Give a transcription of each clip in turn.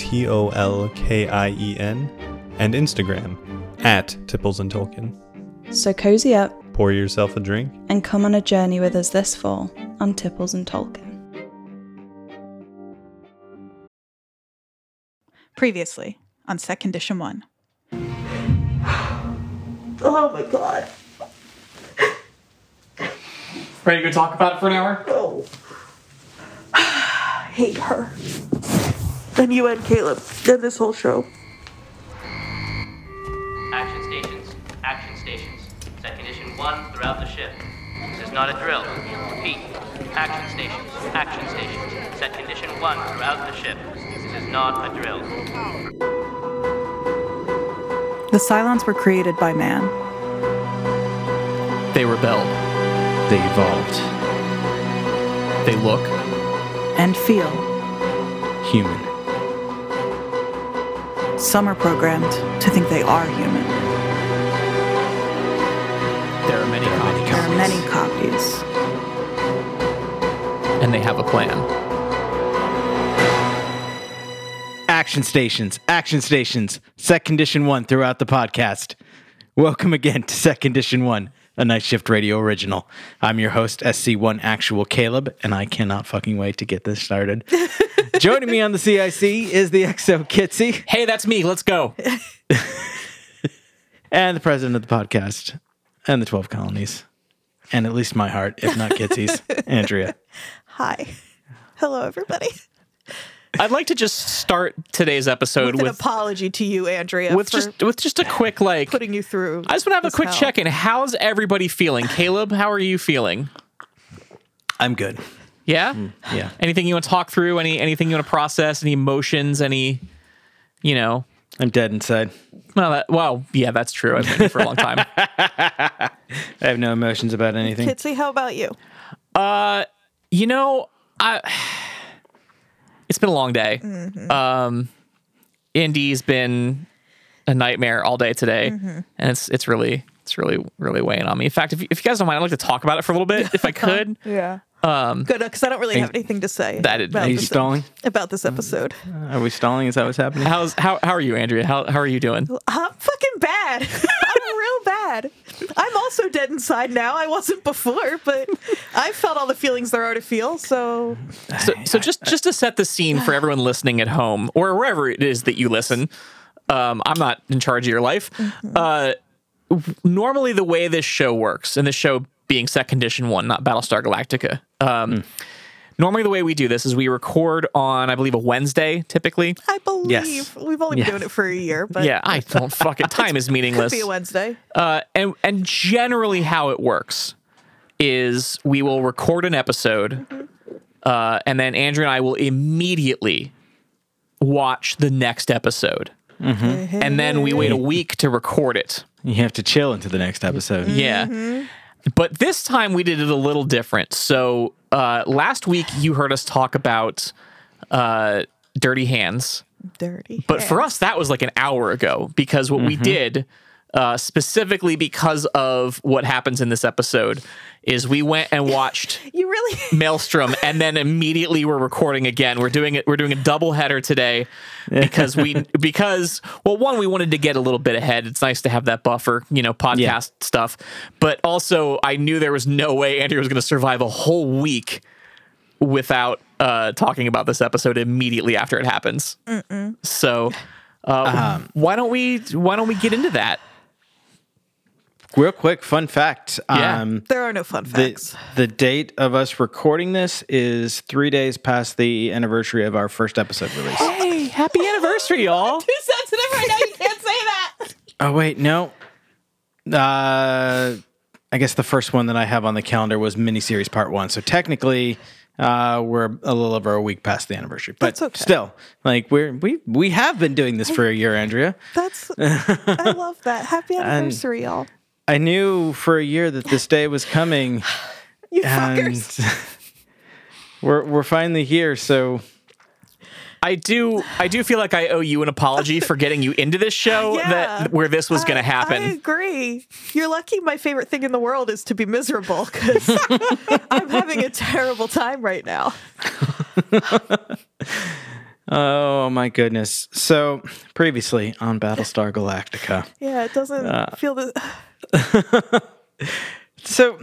T O L K I E N, and Instagram at Tipples and Tolkien. So cozy up Pour yourself a drink. and come on a journey with us this fall on Tipples and Tolkien. Previously on Set Condition 1. Oh my god. Ready to go talk about it for an hour? Oh. I hate her. And you and Caleb. And this whole show. Action stations. Action stations. Set condition one throughout the ship. This is not a drill. Repeat. Action stations. Action stations. Set condition one throughout the ship. This is not a drill. The Cylons were created by man. They rebelled. They evolved. They look. and feel. Human. Some are programmed to think they are human. There are many copies. There are many copies. And they have a plan. Action stations. Action stations. Set condition one throughout the podcast. Welcome again to Set Condition One, a night shift radio original. I'm your host, SC1 Actual Caleb, and I cannot fucking wait to get this started. Joining me on the CIC is the XO Kitsy Hey, that's me. Let's go. and the president of the podcast and the 12 colonies. And at least my heart, if not Kitsy's, Andrea. Hi. Hello, everybody. I'd like to just start today's episode With an apology to you, Andrea, with for just with just a quick like. putting you through. I just want to have a quick hell. check in. How's everybody feeling? Caleb, how are you feeling? I'm good. Yeah. Yeah. Anything you want to talk through? Any anything you want to process? Any emotions? Any, you know? I'm dead inside. Well, that, well, yeah, that's true. I've been here for a long time. I have no emotions about anything. Kitsy, how about you? Uh, You know, I it's been a long day. Um Indy's been a nightmare all day today. And it's it's really it's really really weighing on me. In fact, if if you guys don't mind, I'd like to talk about it for a little bit if I could. Yeah. Um, Good, because I don't really have anything to say That is- about, Are you this, stalling? about this episode. Are we stalling? Is that what's happening? How's how how are you, Andrea? How how are you doing? I'm fucking bad. I'm real bad. I'm also dead inside now. I wasn't before, but I felt all the feelings there are to feel. So So, so just just to set the scene for everyone listening at home or wherever it is that you listen, um, I'm not in charge of your life. Uh, normally, the way this show works, and this show being Set Condition One, not Battlestar Galactica. Um, Normally, the way we do this is we record on, I believe, a Wednesday, typically. I believe Yes. we've only been Yeah. doing it for a year, but yeah, I don't fucking time is could meaningless. be a Wednesday. Uh, and and generally how it works is we will record an episode, uh, and then Andrew and I will immediately watch the next episode, and then we wait a week to record it. You have to chill into the next episode. Yeah. But this time we did it a little different. So uh, last week you heard us talk about uh, Dirty Hands. Dirty. But for us, that was like an hour ago because what we did, uh, specifically because of what happens in this episode, is we went and watched you really Maelstrom and then immediately we're recording again. We're doing it. We're doing a double header today because we because well, one we wanted to get a little bit ahead. It's nice to have that buffer, you know, podcast Yeah. stuff. But also, I knew there was no way Andrew was going to survive a whole week without uh, talking about this episode immediately after it happens. So, uh, why don't we why don't we get into that? Real quick, fun fact. Yeah. Um, there are no fun facts. the date of us recording this is three days past the anniversary of our first episode release. Hey, happy anniversary, y'all! Too sensitive right now. You can't say that. Oh wait, no. Uh, I guess the first one that I have on the calendar was miniseries part one. So technically, Uh, we're a little over a week past the anniversary, but That's okay. still, like we're we we have been doing this for a year, Andrea. That's I love that. Happy anniversary, y'all. I knew for a year that this day was coming, You and fuckers. we're we're finally here. So I do I do feel like I owe you an apology for getting you into this show Yeah. that where this was going to happen. I agree. You're lucky my favorite thing in the world is to be miserable because I'm having a terrible time right now. Oh my goodness. So previously on Battlestar Galactica. Yeah, it doesn't Uh, feel the. So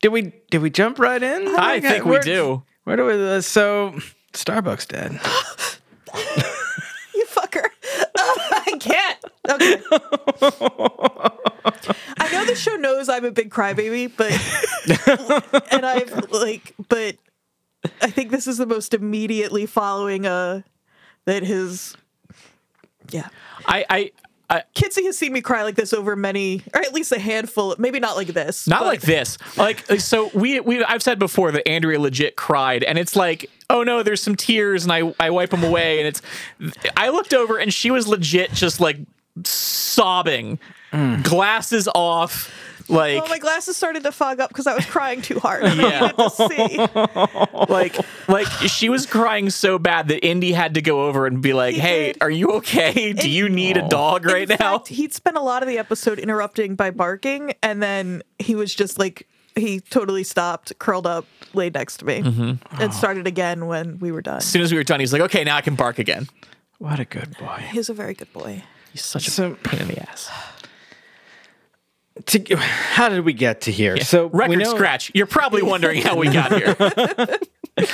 did we did we jump right in? I think we do. Where do we uh, so Starbucks dead. You fucker. I can't. Okay. I know the show knows I'm a big crybaby, but and I've like, but I think this is the most immediately following uh that his yeah. I I, I Kitsy has seen me cry like this over many, or at least a handful. Maybe not like this. not but- like this. Like uh, so we we I've said before that Andrea legit cried and it's like oh no there's some tears and I I wipe them away and it's I looked over and she was legit just like sobbing mm. glasses off like Oh, my glasses started to fog up because I was crying too hard. I Yeah. needed to see. like like she was crying so bad that Indy had to go over and be like, He "Hey, did. are you okay? Do you need a dog right In now?" fact, he'd spent a lot of the episode interrupting by barking, and then he was just like he totally stopped, curled up, laid next to me, Mm-hmm. and started again when we were done. as soon as we were done, he's like, "Okay, now I can bark again." What a good boy. He's a very good boy. He's such a pain in the ass. To, how did we get to here? So we Record know, scratch. You're probably wondering how we got here.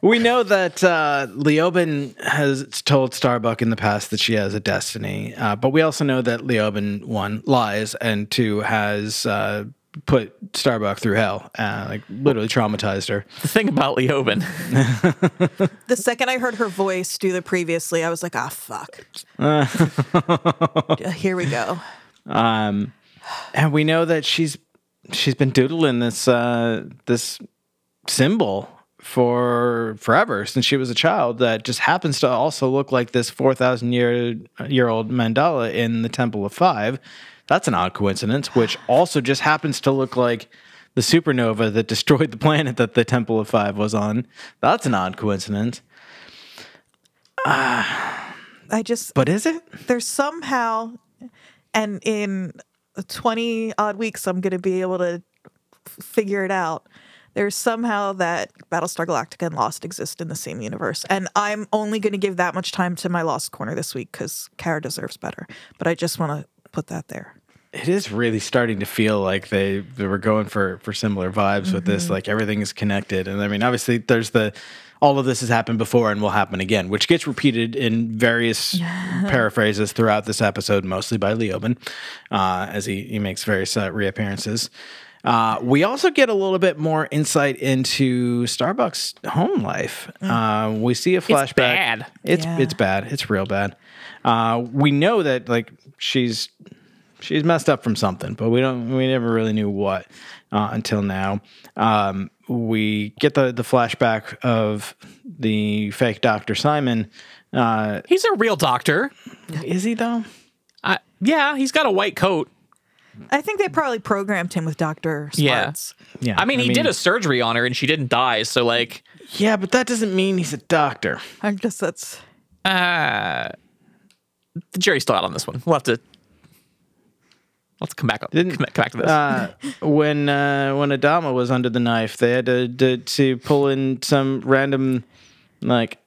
We know that uh, Leoben has told Starbuck in the past that she has a destiny, uh, but we also know that Leoben one lies and two has uh, put Starbuck through hell, uh, like literally traumatized her. the thing about Leoben, The second I heard her voice do the previously, I was like, ah, fuck. Here we go. Um, and we know that she's she's been doodling this uh, this symbol for forever since she was a child that just happens to also look like this 4000 year year old mandala in the temple of 5 that's an odd coincidence which also just happens to look like the supernova that destroyed the planet that the temple of 5 was on. That's an odd coincidence. I just but is it? there's somehow, and in 20 odd weeks, I'm going to be able to f- figure it out. There's somehow that Battlestar Galactica and Lost exist in the same universe. And I'm only going to give that much time to my Lost Corner this week because Kara deserves better. But I just want to put that there. it is really starting to feel like they, they were going for for similar vibes with this mm-hmm. like everything is connected and i mean obviously there's the all of this has happened before and will happen again which gets repeated in various paraphrases throughout this episode mostly by leoben uh, as he, he makes various uh, reappearances uh, we also get a little bit more insight into Starbucks' home life. Uh, we see a flashback. bad. It's Yeah. it's bad. It's real bad. Uh, we know that like she's she's messed up from something, but we don't we never really knew what uh, until now. Um, we get the the flashback of the fake Doctor Simon. Uh, he's a real doctor. is he though? Uh, yeah, he's got a white coat. I think they probably programmed him with Dr. Yeah. Yeah, I mean, he did a surgery on her and she didn't die. So like, yeah, but that doesn't mean he's a doctor. I guess that's. uh, the jury's still out on this one. We'll have to. Let's come back up. Come, Didn't- come back to this. uh, when uh, when Adama was under the knife, they had to, to to pull in some random like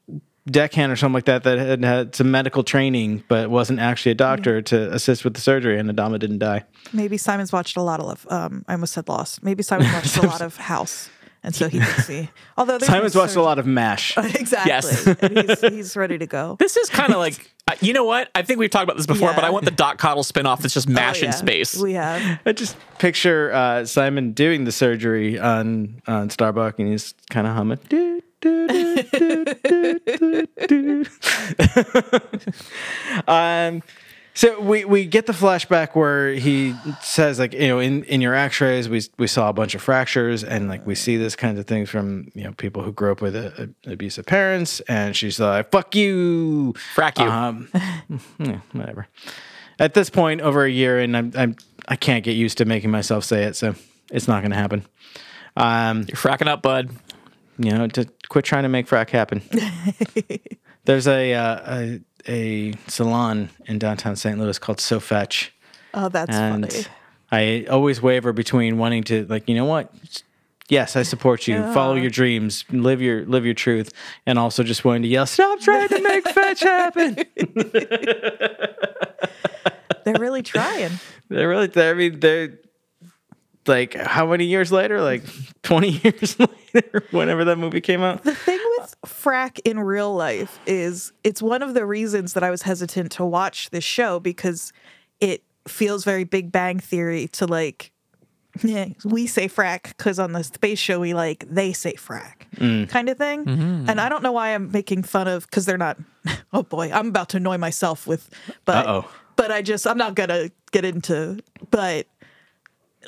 deckhand or something like that that had had some medical training but wasn't actually a doctor to assist with the surgery, and Adama didn't die. Maybe Simon's watched a lot of. Um, I almost said Lost. Maybe Simon watched a lot of House, and so he can see. Although Simon's watched a lot of Mash. exactly. Yes. and he's, he's ready to go. this is kind of like, uh, you know what? I think we've talked about this before, Yeah. but I want the Doc Cottle spinoff that's just mash Oh, in space. We have. I just picture uh, Simon doing the surgery on on Starbuck, and he's kind of humming. "Do, do, do, do, do, do, do." um, So we, we get the flashback where he says like you know in, in your X-rays we we saw a bunch of fractures and like we see this kind of things from you know people who grew up with a, a- abusive parents and she's like fuck you Frack you. um, yeah, whatever. At this point, over a year, and I'm, I'm I can't get used to making myself say it, so it's not going to happen. Um, You're fracking up, bud. you know, to quit trying to make frack happen. There's a, uh, a a salon in downtown St. Louis called So Fetch, Oh, that's and funny. I always waver between wanting to like, you know what. Yes, I support you. Follow your dreams, live your live your truth, and also just wanting to yell, "Stop trying to make fetch happen." They're really trying. They're really. I mean, they're like how many years later? Like twenty years later, whenever that movie came out. The thing frack in real life is it's one of the reasons that I was hesitant to watch this show because it feels very Big Bang Theory to like, yeah, we say frack because on the space show we like they say frack mm. kind of thing. Mm-hmm. And I don't know why I'm making fun of because they're not. Oh boy, I'm about to annoy myself with, but Uh-oh. but I just I'm not gonna get into. But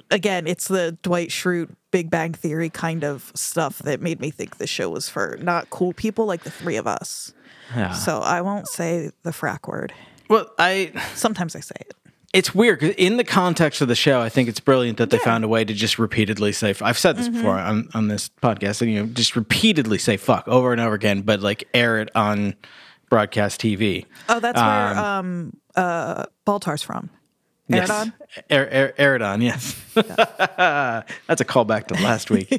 again, it's the Dwight Schrute Big Bang Theory kind of stuff that made me think the show was for not cool people like the three of us. So I won't say the frack word. Well, I Sometimes I say it. it's weird 'cause in the context of the show, I think it's brilliant that they found a way to just repeatedly say. I've said this before on, on this podcast, and you know, just repeatedly say "fuck" over and over again, but like air it on broadcast TV. Oh, that's where um uh Baltar's from. Yes. Aerelon? Air, air, Aerelon, yes. That's a callback to last week,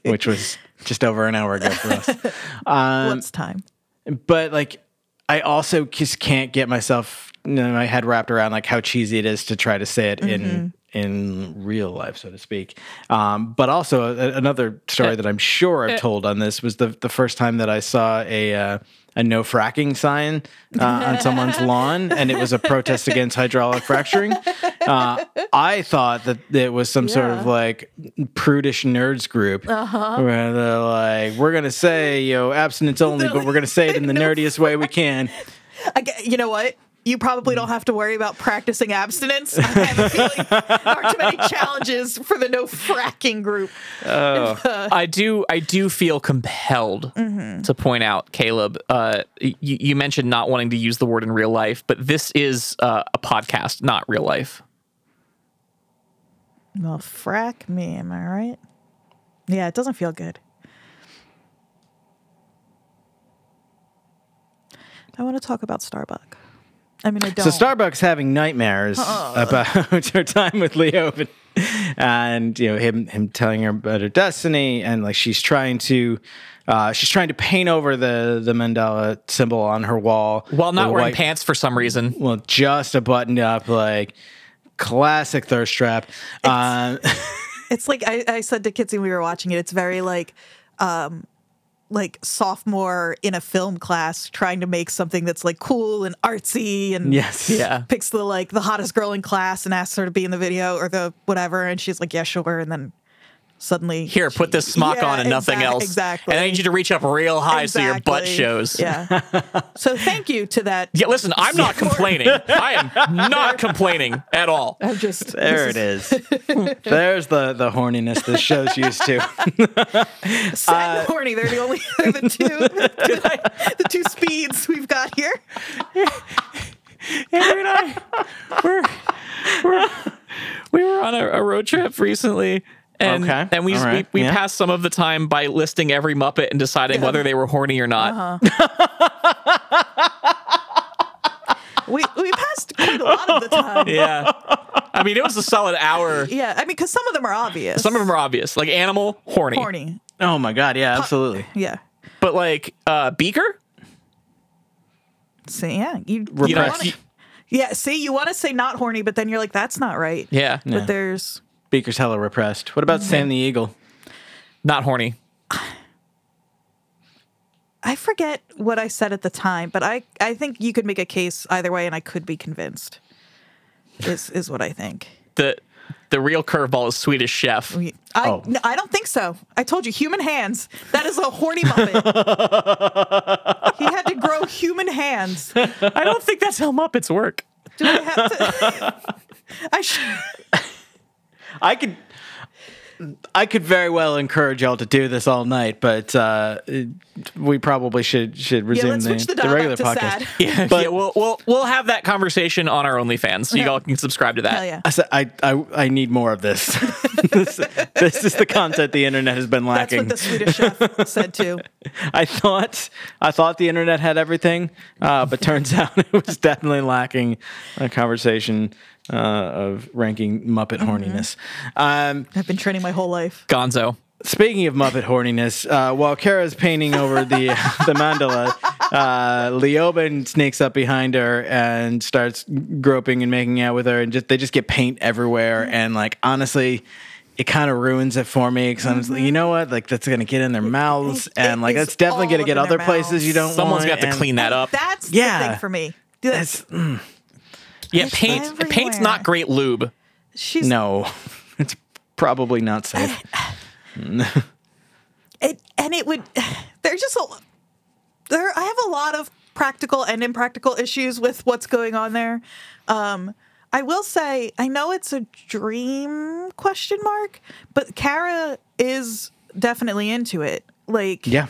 which was just over an hour ago for us. Um, What's time? but like I also just can't get myself you know, my head wrapped around like how cheesy it is to try to say it in in real life, so to speak. Um, but also a, another story that I'm sure I've told on this was the the first time that I saw a uh, a no fracking sign uh, on someone's lawn, and it was a protest against hydraulic fracturing. Uh, I thought that it was some sort of like prudish nerds group where they're like, we're gonna say you know abstinence only, but we're gonna say it in the nerdiest way we can. I you know what? You probably don't have to worry about practicing abstinence. I have a feeling there aren't too many challenges for the no fracking group. I do I do feel compelled to point out, Caleb. Uh, you, you mentioned not wanting to use the word in real life, but this is uh, a podcast, not real life. Well, frack me, am I right? Yeah, it doesn't feel good. I want to talk about Starbuck. I mean, I don't. So Starbucks having nightmares about her time with Leo, and, and you know him him telling her about her destiny, and like she's trying to. Uh, she's trying to paint over the the mandala symbol on her wall While not wearing white- pants for some reason. Well, just a buttoned up like classic thirst trap. Uh, It's like I, I said to Kitsy when we were watching it. It's very like, um, like sophomore in a film class trying to make something that's like cool and artsy and yes, Yeah. picks the like the hottest girl in class and asks her to be in the video or the whatever, and she's like, yeah, sure, and then suddenly Here, put this smock Yeah, on and nothing exact- else. exactly. And I need you to reach up real high so your butt shows. Yeah. so thank you to that. Yeah, listen, I'm not complaining. I am not complaining at all. I'm just there it is. There's the the horniness this show's used to. sad and horny. They're the only they're the two the two speeds we've got here. Henry and I we're, we're, we were on a, a road trip recently. And, Okay. and we, All right. we, we Yeah. passed some of the time by listing every Muppet and deciding whether they were horny or not. We we passed quite a lot of the time. Yeah. I mean, it was a solid hour. Yeah, I mean, because some of them are obvious. Some of them are obvious, like animal, horny. horny. oh my god, yeah, absolutely. Yeah. But like uh, Beaker, See, yeah, you, you you know, wanna- you- yeah. See, you want to say not horny, but then you're like, that's not right. yeah, But there's Beaker's hella repressed. What about Sam the Eagle? not horny. I forget what I said at the time, but I I think you could make a case either way, and I could be convinced. Is is what I think. The the real curveball is Swedish Chef. I Oh. no, I don't think so. I told you, human hands. That is a horny muppet. he had to grow human hands. I don't think that's how Muppets work. Do I have to? I should. I could. I could very well encourage y'all to do this all night, but uh, we probably should should Yeah, resume let's the, the the regular back to podcast. sad. Yeah, But- yeah, we'll we'll we'll have that conversation on our OnlyFans, so you all can subscribe to that. Hell yeah. I, I, I I need more of this. this. This is the content the internet has been lacking. That's lacking. what the Swedish chef said too. I thought I thought the internet had everything, uh, but turns out it was definitely lacking a conversation uh, of ranking Muppet horniness. Um, I've been training my whole life. Gonzo. speaking of Muppet horniness, uh, while Kara's painting over the the mandala, uh, Leoben sneaks up behind her and starts groping and making out with her, and just they just get paint everywhere. And like honestly. It kind of ruins it for me because I'm just like, you know what? Like that's gonna get in their mouths, it and like that's definitely gonna get other places you mouths. don't. Someone's want, got to clean that up. That's Yeah. the thing for me. That's, It's, mm, Yeah, It's paint. Paint's not great lube. she's no, it's probably not safe. it, and it would there's just a there i have a lot of practical and impractical issues with what's going on there um i will say i know it's a dream question mark but kara is definitely into it like Yeah,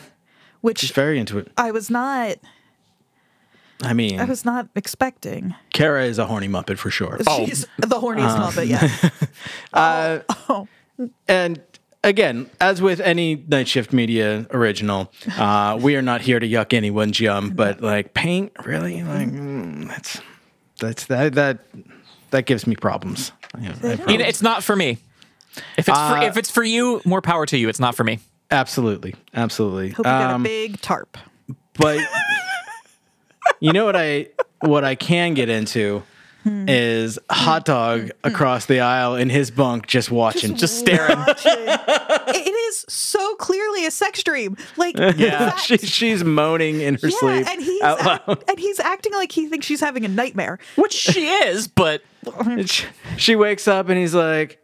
which she's which very into it. i was not I mean, i was not expecting Kara is a horny muppet for sure. she's the horniest Uh. muppet yeah oh, And again, as with any night shift media original, uh, we are not here to yuck anyone's yum, but like paint, really, like mm, that's that's that that that gives me problems. Yeah, You know, it's not for me. If it's for, Uh, if it's for you, more power to you. It's not for me. absolutely, absolutely. hope you got a Um, big tarp but you know what I what I can get into Hmm. is hot dog across the aisle in his bunk just watching. Just staring. it is so clearly a sex dream like Yeah. fact- she, she's moaning in her yeah, sleep and he's out act- and he's acting like he thinks she's having a nightmare. Which she is, but she, she wakes up and he's like,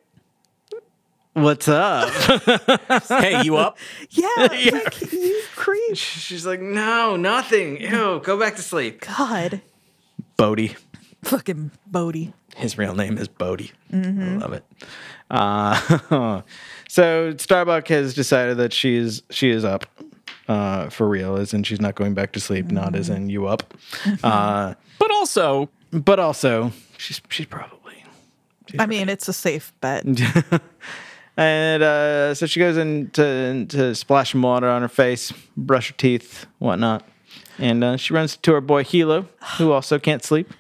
"What's up?" hey, you up? Yeah, like you creep. She's like, "No, nothing. Ew, go back to sleep." God, Bodie. fucking Bodie. His real name is Bodie. I love it. Uh, so Starbuck has decided that she is she is up uh, for real, as in she's not going back to sleep, not as in you up. Uh, But also, but also, she's she's probably I mean, it's a safe bet. And uh, so she goes in to, to splash some water on her face, brush her teeth, whatnot. And uh, she runs to her boy Helo, who also can't sleep.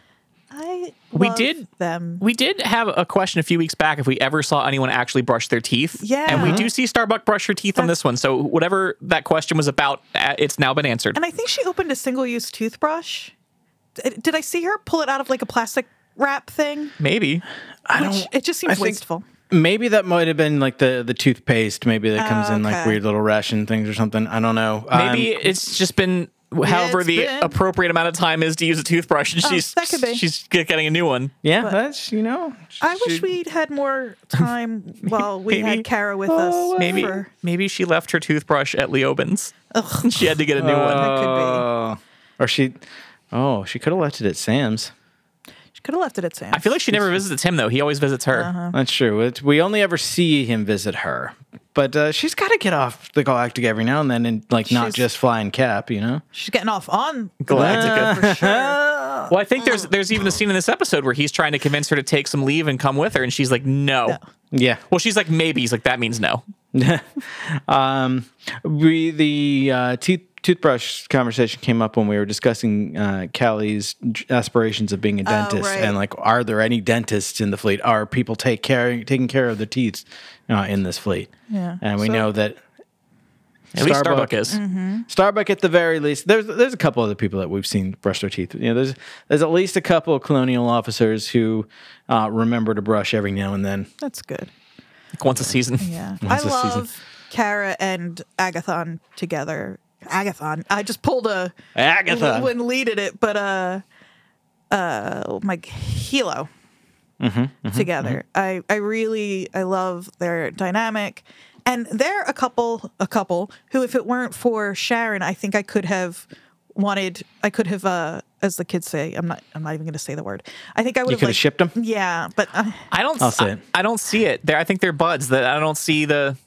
I We did- them. we did have a question a few weeks back if we ever saw anyone actually brush their teeth. Yeah. And we do see Starbuck brush her teeth on this one. So whatever that question was about, uh, it's now been answered. And I think she opened a single-use toothbrush. Did I see her pull it out of like a plastic wrap thing? Maybe. I Which it just seems I think- wasteful. Maybe that might have been like the, the toothpaste. Maybe that comes in like Okay. weird little ration things or something. I don't know. Maybe Um, it's just been however it's the been- appropriate amount of time is to use a toothbrush, and she's that could be. she's getting a new one. yeah, that's, you know. I wish we'd had more time while we Maybe. had Kara with us. Maybe for- maybe she left her toothbrush at Leoben's. she had to get a new one. That could be. Oh. Or she, oh, she could have left it at Sam's. She could have left it at Sam. I feel like she never visits him though. He always visits her. Uh-huh. That's true. It, we only ever see him visit her. But uh, she's got to get off the Galactic every now and then and like not She's- just flying cap, you know? She's getting off on Galactica. for sure. Well, I think there's there's even a scene in this episode where he's trying to convince her to take some leave and come with her, and she's like, no. No. Yeah. Well, she's like, maybe. He's like, that means no. um, we the uh, tooth toothbrush conversation came up when we were discussing uh, Cally's aspirations of being a dentist right. and like, are there any dentists in the fleet? Are people take care taking care of their teeth uh, in this fleet? Yeah. and we So- know that At least Starbuck- Starbuck is. Starbuck at the very least. There's there's a couple other people that we've seen brush their teeth. You know, there's there's at least a couple of colonial officers who uh, remember to brush every now and then. That's good. Like once a season. Yeah. I Once a season. love Kara and Agathon together. Agathon. I just pulled a Agatha. when Lee did it, but uh uh my Helo Mm-hmm, together. I I really I love their dynamic. And they're a couple a couple who if it weren't for Sharon, I think I could have wanted. I could have, uh, as the kids say, I'm not. I'm not even going to say the word. I think I would You have could have like, shipped them. Yeah, but uh, I don't. I'll say I, it. I don't see it. There, I think they're buds. That I don't see the.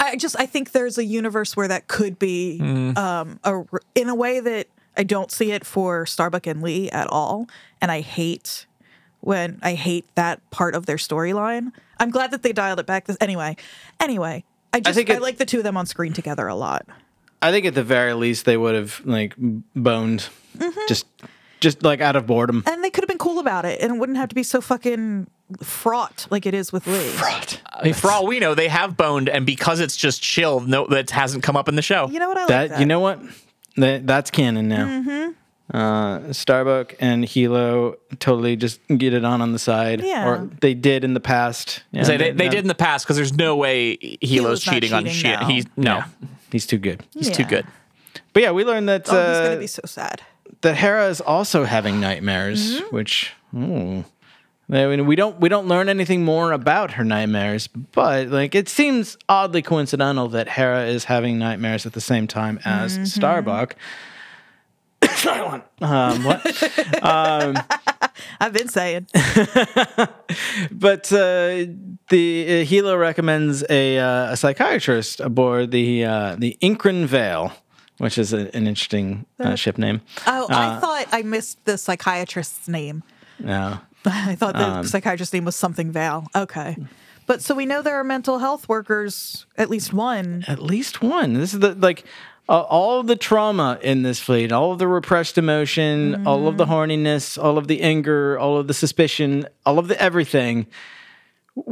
I just I think there's a universe where that could be um a, in a way that I don't see it for Starbuck and Lee at all, and I hate when I hate that part of their storyline. I'm glad that they dialed it back. This anyway. Anyway, I just I, think it- like the two of them on screen together a lot. I think at the very least they would have like boned, Mm-hmm. just just like out of boredom. And they could have been cool about it, and it wouldn't have to be so fucking fraught like it is with Lee. Fraught. I mean, for all we know, they have boned, and because it's just chill, no, that hasn't come up in the show. You know what I like that, that. you know what? That, that's canon now. Mm-hmm. Uh, Starbuck and Helo totally just get it on on the side, Yeah. or they did in the past. Yeah, They, they, they did in the past because there's no way Helo's Helo's not cheating on cheating shit. now. He's no, Yeah, he's too good. he's too good. But yeah, we learned that Oh, he's uh, gonna be so sad. that Hera is also having nightmares, Mm-hmm. which ooh. I mean, we don't we don't learn anything more about her nightmares, but like it seems oddly coincidental that Hera is having nightmares at the same time as Mm-hmm. Starbuck. Silent. Um, what? I've been saying. but uh, the uh, Helo recommends a, uh, a psychiatrist aboard the uh, the Inchon Velle, which is a, an interesting uh, ship name. Oh, I thought I missed the psychiatrist's name. Yeah. I thought the Um, psychiatrist's name was something Val. Okay. But so we know there are mental health workers, at least one. At least one. This is the like uh, all of the trauma in this fleet, all of the repressed emotion, all of the horniness, all of the anger, all of the suspicion, all of the everything.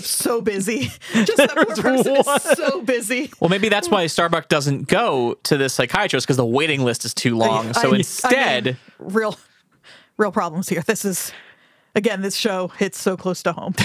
So busy. Just that poor person is so busy. Well, maybe that's why Starbuck doesn't go to this psychiatrist because the waiting list is too long. so I- I instead, mean, real, real problems here. This is, again, this show hits so close to home.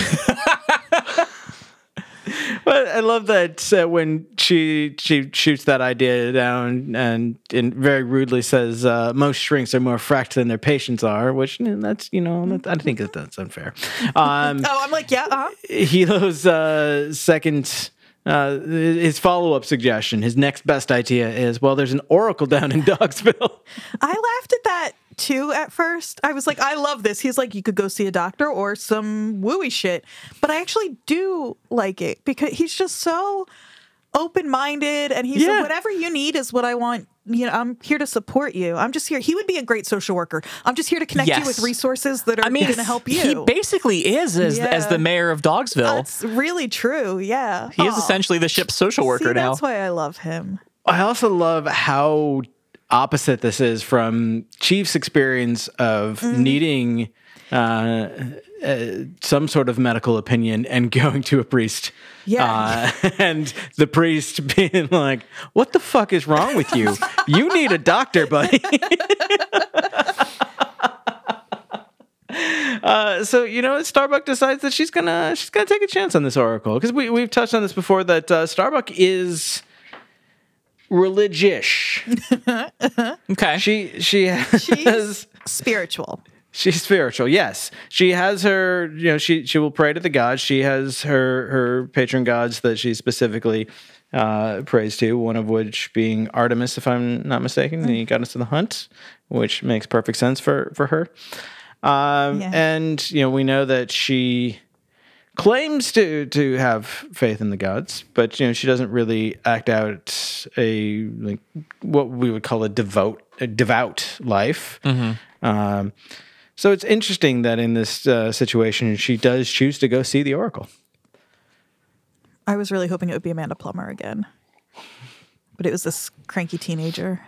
But I love that uh, when she she shoots that idea down and and very rudely says uh, most shrinks are more fracked than their patients are, which you know, that's you know that, I think that that's unfair. Um, oh, I'm like, yeah, uh-huh. Helo's uh, second. Uh, his follow-up suggestion, his next best idea is, well, there's an oracle down in Dogsville. I laughed at that too at first. I was like, I love this. He's like, you could go see a doctor or some wooey shit. But I actually do like it because he's just so open minded and he's Yeah. like, whatever you need is what I want. You know, I'm here to support you. I'm just here. He would be a great social worker. I'm just here to connect you with resources that are I mean, going to help you. he basically is as, as the mayor of Dogsville. That's really true. Yeah. he is essentially the ship's social worker See, now. That's why I love him. I also love how opposite this is from Chief's experience of Mm-hmm. needing uh, uh, some sort of medical opinion and going to a priest. Yeah. Uh, and the priest being like, What the fuck is wrong with you? You need a doctor, buddy. Uh, so you know, Starbuck decides that she's gonna she's gonna take a chance on this oracle because we we've touched on this before that uh, Starbuck is religious. okay. She she has She's spiritual. she's spiritual. Yes, she has her. You know, she she will pray to the gods. She has her her patron gods that she specifically uh, prays to. One of which being Artemis, if I'm not mistaken, the goddess of the hunt, which makes perfect sense for for her. Um, Yeah. And you know, we know that she claims to to have faith in the gods, but you know she doesn't really act out a like what we would call a devout a devout life. Um, so it's interesting that in this uh, situation she does choose to go see the oracle. I was really hoping it would be Amanda Plummer again. But it was this cranky teenager.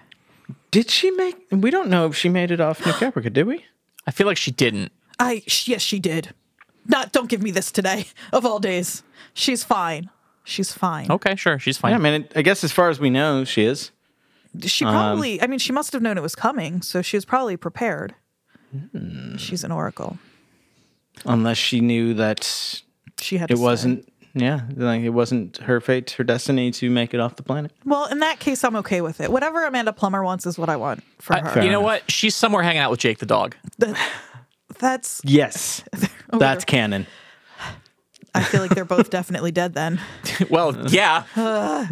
Did she make? We don't know if she made it off New Caprica, did we? I feel like she didn't. I yes, she did. Not don't give me this today of all days. She's fine. She's fine. Okay, sure. She's fine. Yeah, I mean, it, I guess as far as we know, she is. She probably I mean she must have known it was coming, so she was probably prepared. Hmm. She's an oracle. Unless she knew that She had to it say. wasn't. Yeah, like it wasn't her fate, her destiny to make it off the planet. Well, in that case I'm okay with it. Whatever Amanda Plummer wants is what I want for I- her. you know enough. what? She's somewhere hanging out with Jake the dog. That's Yes, that's canon. I feel like they're both definitely dead then. well, yeah.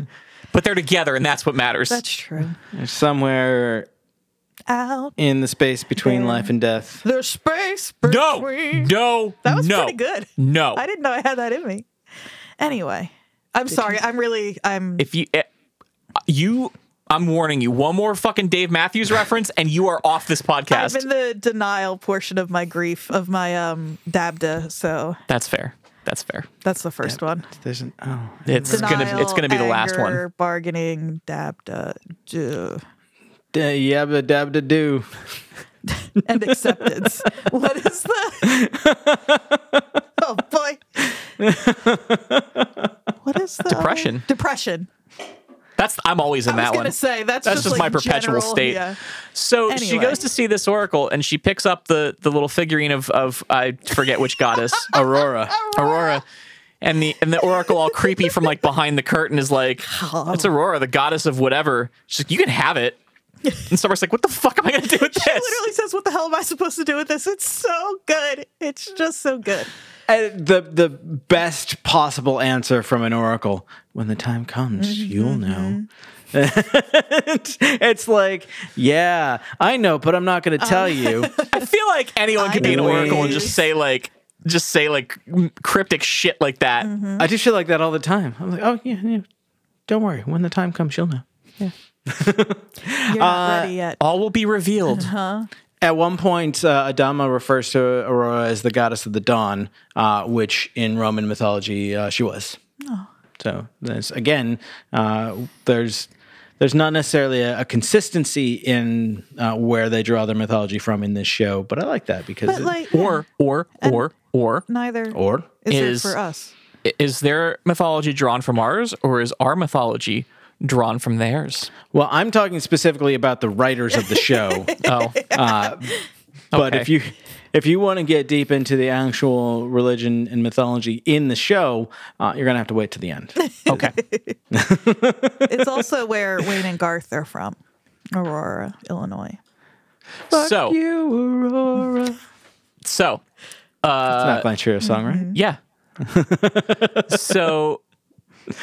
but they're together, and that's what matters. That's true. They're somewhere Out in the space between There. life and death. the space no, between. no, No. That was no, pretty good. No, I didn't know I had that in me. Anyway, I'm sorry. I'm really. I'm. if you, eh, you, I'm warning you. One more fucking Dave Matthews reference, and you are off this podcast. I'm in the denial portion of my grief of my um dabda. So That's fair. That's fair. that's the first one. There's an oh. It's gonna, it's gonna be the last one. Bargaining, dabda, duh, D- yabba dabba doo. and acceptance. what is the? oh boy. What is the Depression. Depression. That's I'm always in I that one. say that's, That's just, like my perpetual general- state. Yeah. So she goes to see this oracle, and she picks up the the little figurine of of I forget which goddess, Aurora. Aurora. And the and the oracle all creepy from like behind the curtain is like, oh. it's Aurora, the goddess of whatever. She's like, you can have it. And Starbuck's like, what the fuck am I gonna do with this? She literally says, "What the hell am I supposed to do with this?" It's so good. It's just so good. And the the best possible answer from an oracle. When the time comes, Mm-hmm, you'll know. it's, like, yeah, I know, but I'm not going to tell you. I feel like anyone could be an oracle and just say like just say like cryptic shit like that. Mm-hmm. I do shit like that all the time. I'm like, oh yeah, yeah. Don't worry. When the time comes, you'll know. Yeah. You're Uh, not ready yet. All will be revealed. At one point, uh, Adama refers to Aurora as the goddess of the dawn, uh, which in Roman mythology uh, she was. So there's again, uh, there's there's not necessarily a, a consistency in uh, where they draw their mythology from in this show, but I like that because But it- like, Or or or or neither or is, is- it for us. is their mythology drawn from ours or is our mythology drawn from theirs? well, I'm talking specifically about the writers of the show. Oh, But Okay. if you if you want to get deep into the actual religion and mythology in the show, uh, you're gonna have to wait to the end. okay. It's also where Wayne and Garth are from, Aurora, Illinois. so you, Aurora. So uh, not Glenn Shiro song, right? yeah. so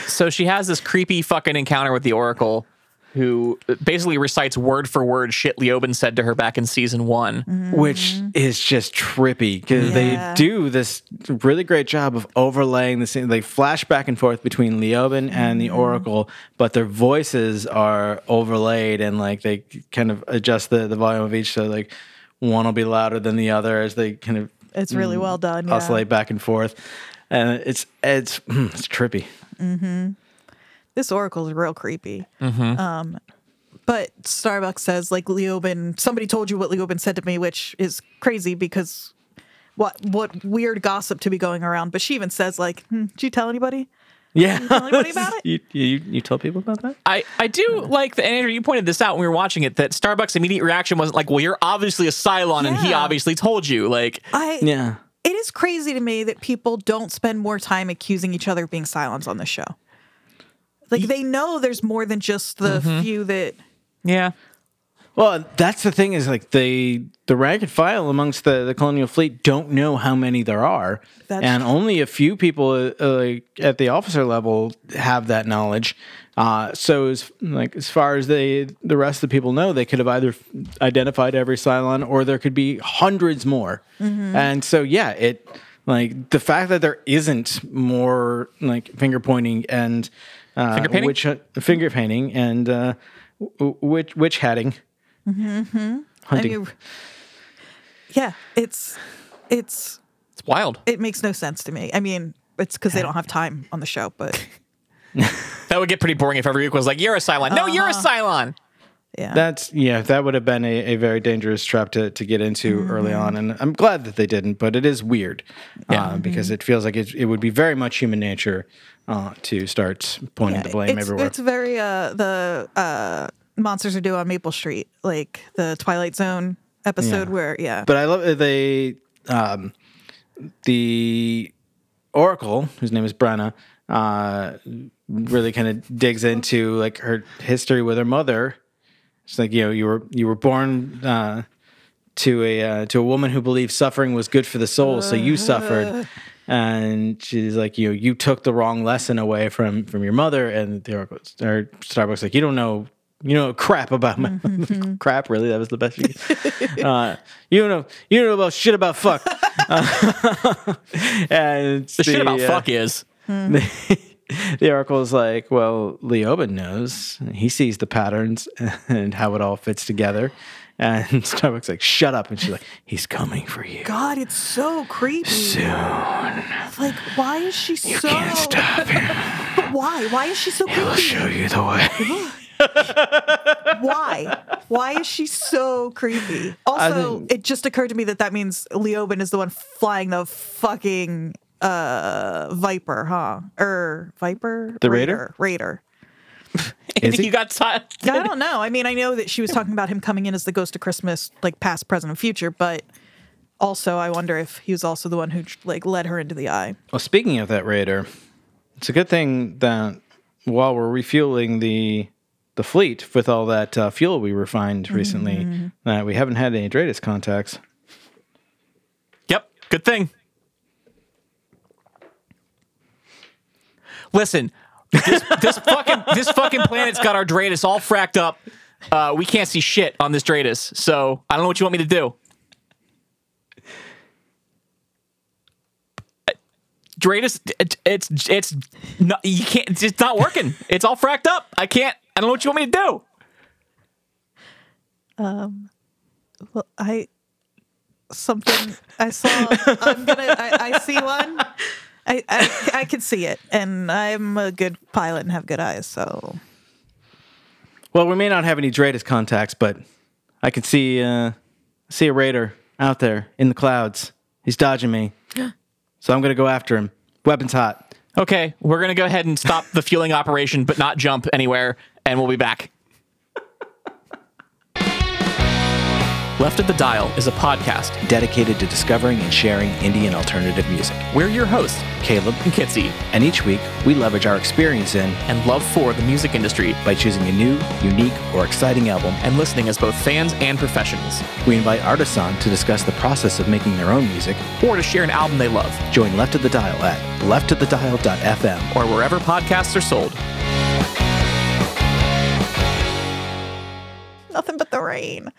so she has this creepy fucking encounter with the oracle who basically recites word for word shit Leoben said to her back in season one. Which is just trippy because Yeah. they do this really great job of overlaying the scene. They flash back and forth between Leoben and the mm-hmm. Oracle, but their voices are overlaid and like they kind of adjust the, the volume of each. So like one will be louder than the other as they kind of It's really well done. Yeah. oscillate back and forth. And it's it's it's trippy. This Oracle is real creepy. Um, but Starbucks says like Leoben. Somebody told you what Leoben said to me, which is crazy because what what weird gossip to be going around. But she even says like, hmm, "Did you tell anybody?" Yeah. tell anybody about it? You, you you told people about that? I, I do like the Andrew, you pointed this out when we were watching it that Starbucks' immediate reaction wasn't like, well, you're obviously a Cylon and he obviously told you. Like, I Yeah. It is crazy to me that people don't spend more time accusing each other of being Cylons on this show. Like they know there's more than just the few that yeah. Well, that's the thing is like the the rank and file amongst the, the colonial fleet don't know how many there are, That's and true. only a few people uh, like at the officer level have that knowledge. Uh, so as like as far as they the rest of the people know, they could have either identified every Cylon or there could be hundreds more. Mm-hmm. And so yeah, it like the fact that there isn't more like finger pointing and uh, Finger painting? witch finger painting and uh, w- witch witch hatting. I Hunting. mean, yeah, it's it's It's wild. it makes no sense to me. I mean, it's because they don't have time on the show, but That would get pretty boring if every week was like, you're a Cylon. No, you're a Cylon. yeah, That's yeah, that would have been a, a very dangerous trap to, to get into early on, and I'm glad that they didn't. But it is weird, uh, because it feels like it, it would be very much human nature uh, to start pointing the blame it's, everywhere. it's very uh the uh monsters are due on Maple Street, like the Twilight Zone episode Yeah. where yeah, But I love they um, the Oracle, whose name is Brenna, uh, really kind of digs into like her history with her mother. It's like you know you were you were born uh, to a uh, to a woman who believed suffering was good for the soul, so you suffered, and she's like, "You know, you took the wrong lesson away from from your mother." And the Oracle or Starbucks like, "You don't know." You know crap about my crap. Really, that was the best. You. Uh, you don't know. You don't know about shit about fuck. Uh, and The, shit about uh, fuck is. the oracle is like, well, Leoben knows. He sees the patterns and how it all fits together. And Starbucks like, shut up. And she's like, he's coming for you. God, it's so creepy. Soon. Like, why is she so? You Can't stop him. But why? Why is she so He'll creepy? show you the way. Why? Why is she so creepy? Also, it just occurred to me that that means Leoben is the one flying the fucking uh Viper, huh? Or Viper? The Raider? Raider. Is he? you got ti- I don't know. I mean, I know that she was talking about him coming in as the ghost of Christmas, like past, present, and future, but also I wonder if he was also the one who like led her into the eye. Well, speaking of that Raider, it's a good thing that while we're refueling the the fleet with all that uh, fuel we refined recently, that we haven't had any DRADIS contacts. Yep, good thing. Listen, this, this fucking this fucking planet's got our DRADIS all fracked up. Uh, we can't see shit on this DRADIS, so I don't know what you want me to do. DRADIS, it, it's it's not, you can't. It's not working. It's all fracked up. I can't. I don't know what you want me to do. Um, well, I something I saw. I'm gonna. I, I see one. I, I I can see it, and I'm a good pilot and have good eyes. So Well, we may not have any DRADIS contacts, but I can see uh, see a Raider out there in the clouds. He's dodging me, so I'm gonna go after him. Weapons hot. Okay, we're gonna go ahead and stop the fueling operation, but not jump anywhere, and we'll be back. Left of the Dial is a podcast. dedicated to discovering and sharing Indian alternative music. We're your hosts, Caleb, and Kitsy, and each week we leverage our experience in and love for the music industry, by choosing a new, unique, or exciting album. and listening as both fans and professionals, We invite artists on to discuss the process of making their own music. or to share an album they love, Join Left of the Dial at leftofthedial.fm. or wherever podcasts are sold. nothing but the rain.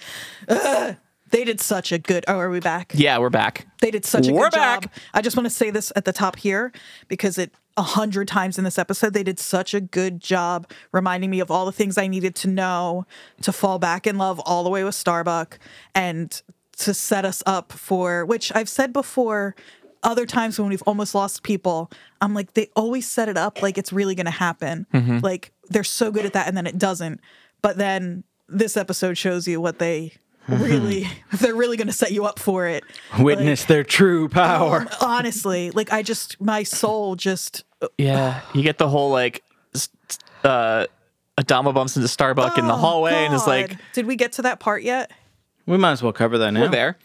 Ugh. They did such a good. Oh, are we back? Yeah, we're back. They did such a We're good job. back. I just want to say this at the top here because it a hundred times in this episode they did such a good job reminding me of all the things I needed to know to fall back in love all the way with Starbuck and to set us up for which I've said before. Other times when we've almost lost people, I'm like they always set it up like it's really going to happen. Mm-hmm. Like they're so good at that, and then it doesn't. But then this episode shows you what they really if they're really going to set you up for it. Witness their true power. Um, honestly, like I just my soul just Yeah, you get the whole like, s- uh, Adama bumps into Starbuck in the Oh, hallway and is like, Did we get to that part yet? we might as well cover that now. we're there.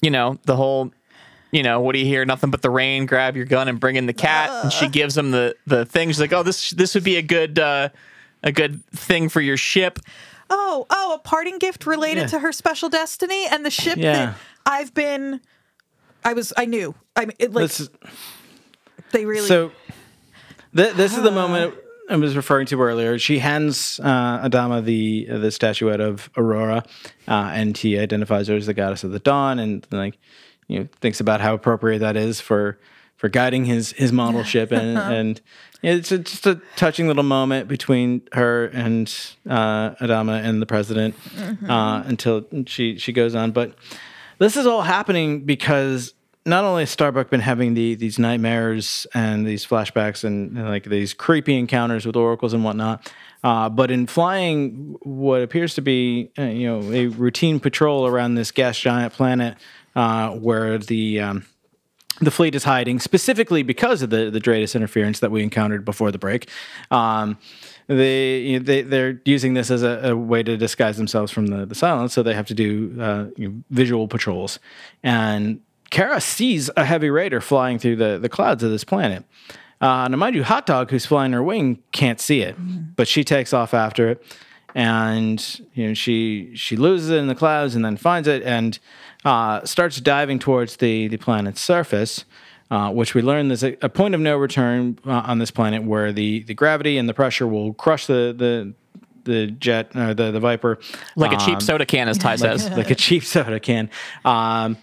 You know, the whole, you know, what do you hear? Nothing but the rain. Grab your gun and bring in the cat. and she gives him the the thing. She's like, oh, this this would be a good uh, a good thing for your ship. Oh, oh, a parting gift related Yeah. to her special destiny and the ship Yeah. that I've been I was I knew. I mean it like This- they really So, th- this is the moment I was referring to earlier. She hands uh, Adama the the statuette of Aurora, uh, and he identifies her as the goddess of the dawn, and like you know thinks about how appropriate that is for for guiding his his model ship, and and it's a, just a touching little moment between her and uh, Adama and the president uh, until she she goes on, but. This is all happening because not only has Starbuck been having the these nightmares and these flashbacks and, and, like these creepy encounters with oracles and whatnot, uh, but in flying what appears to be uh, you know a routine patrol around this gas giant planet uh, where the um, the fleet is hiding specifically because of the the DRADIS interference that we encountered before the break. Um, they, you know, they they're using this as a, a way to disguise themselves from the, the Cylons, so they have to do uh, you know, visual patrols. And Kara sees a heavy raider flying through the, the clouds of this planet. Uh, now, mind you, Hot Dog, who's flying her wing, can't see it, but she takes off after it, and you know she she loses it in the clouds and then finds it and uh, starts diving towards the the planet's surface. uh, which we learn there's a, a point of no return uh, on this planet where the, the gravity and the pressure will crush the the the jet or the the Viper Like a cheap um, soda can, as Tigh says. like a cheap soda can. Um,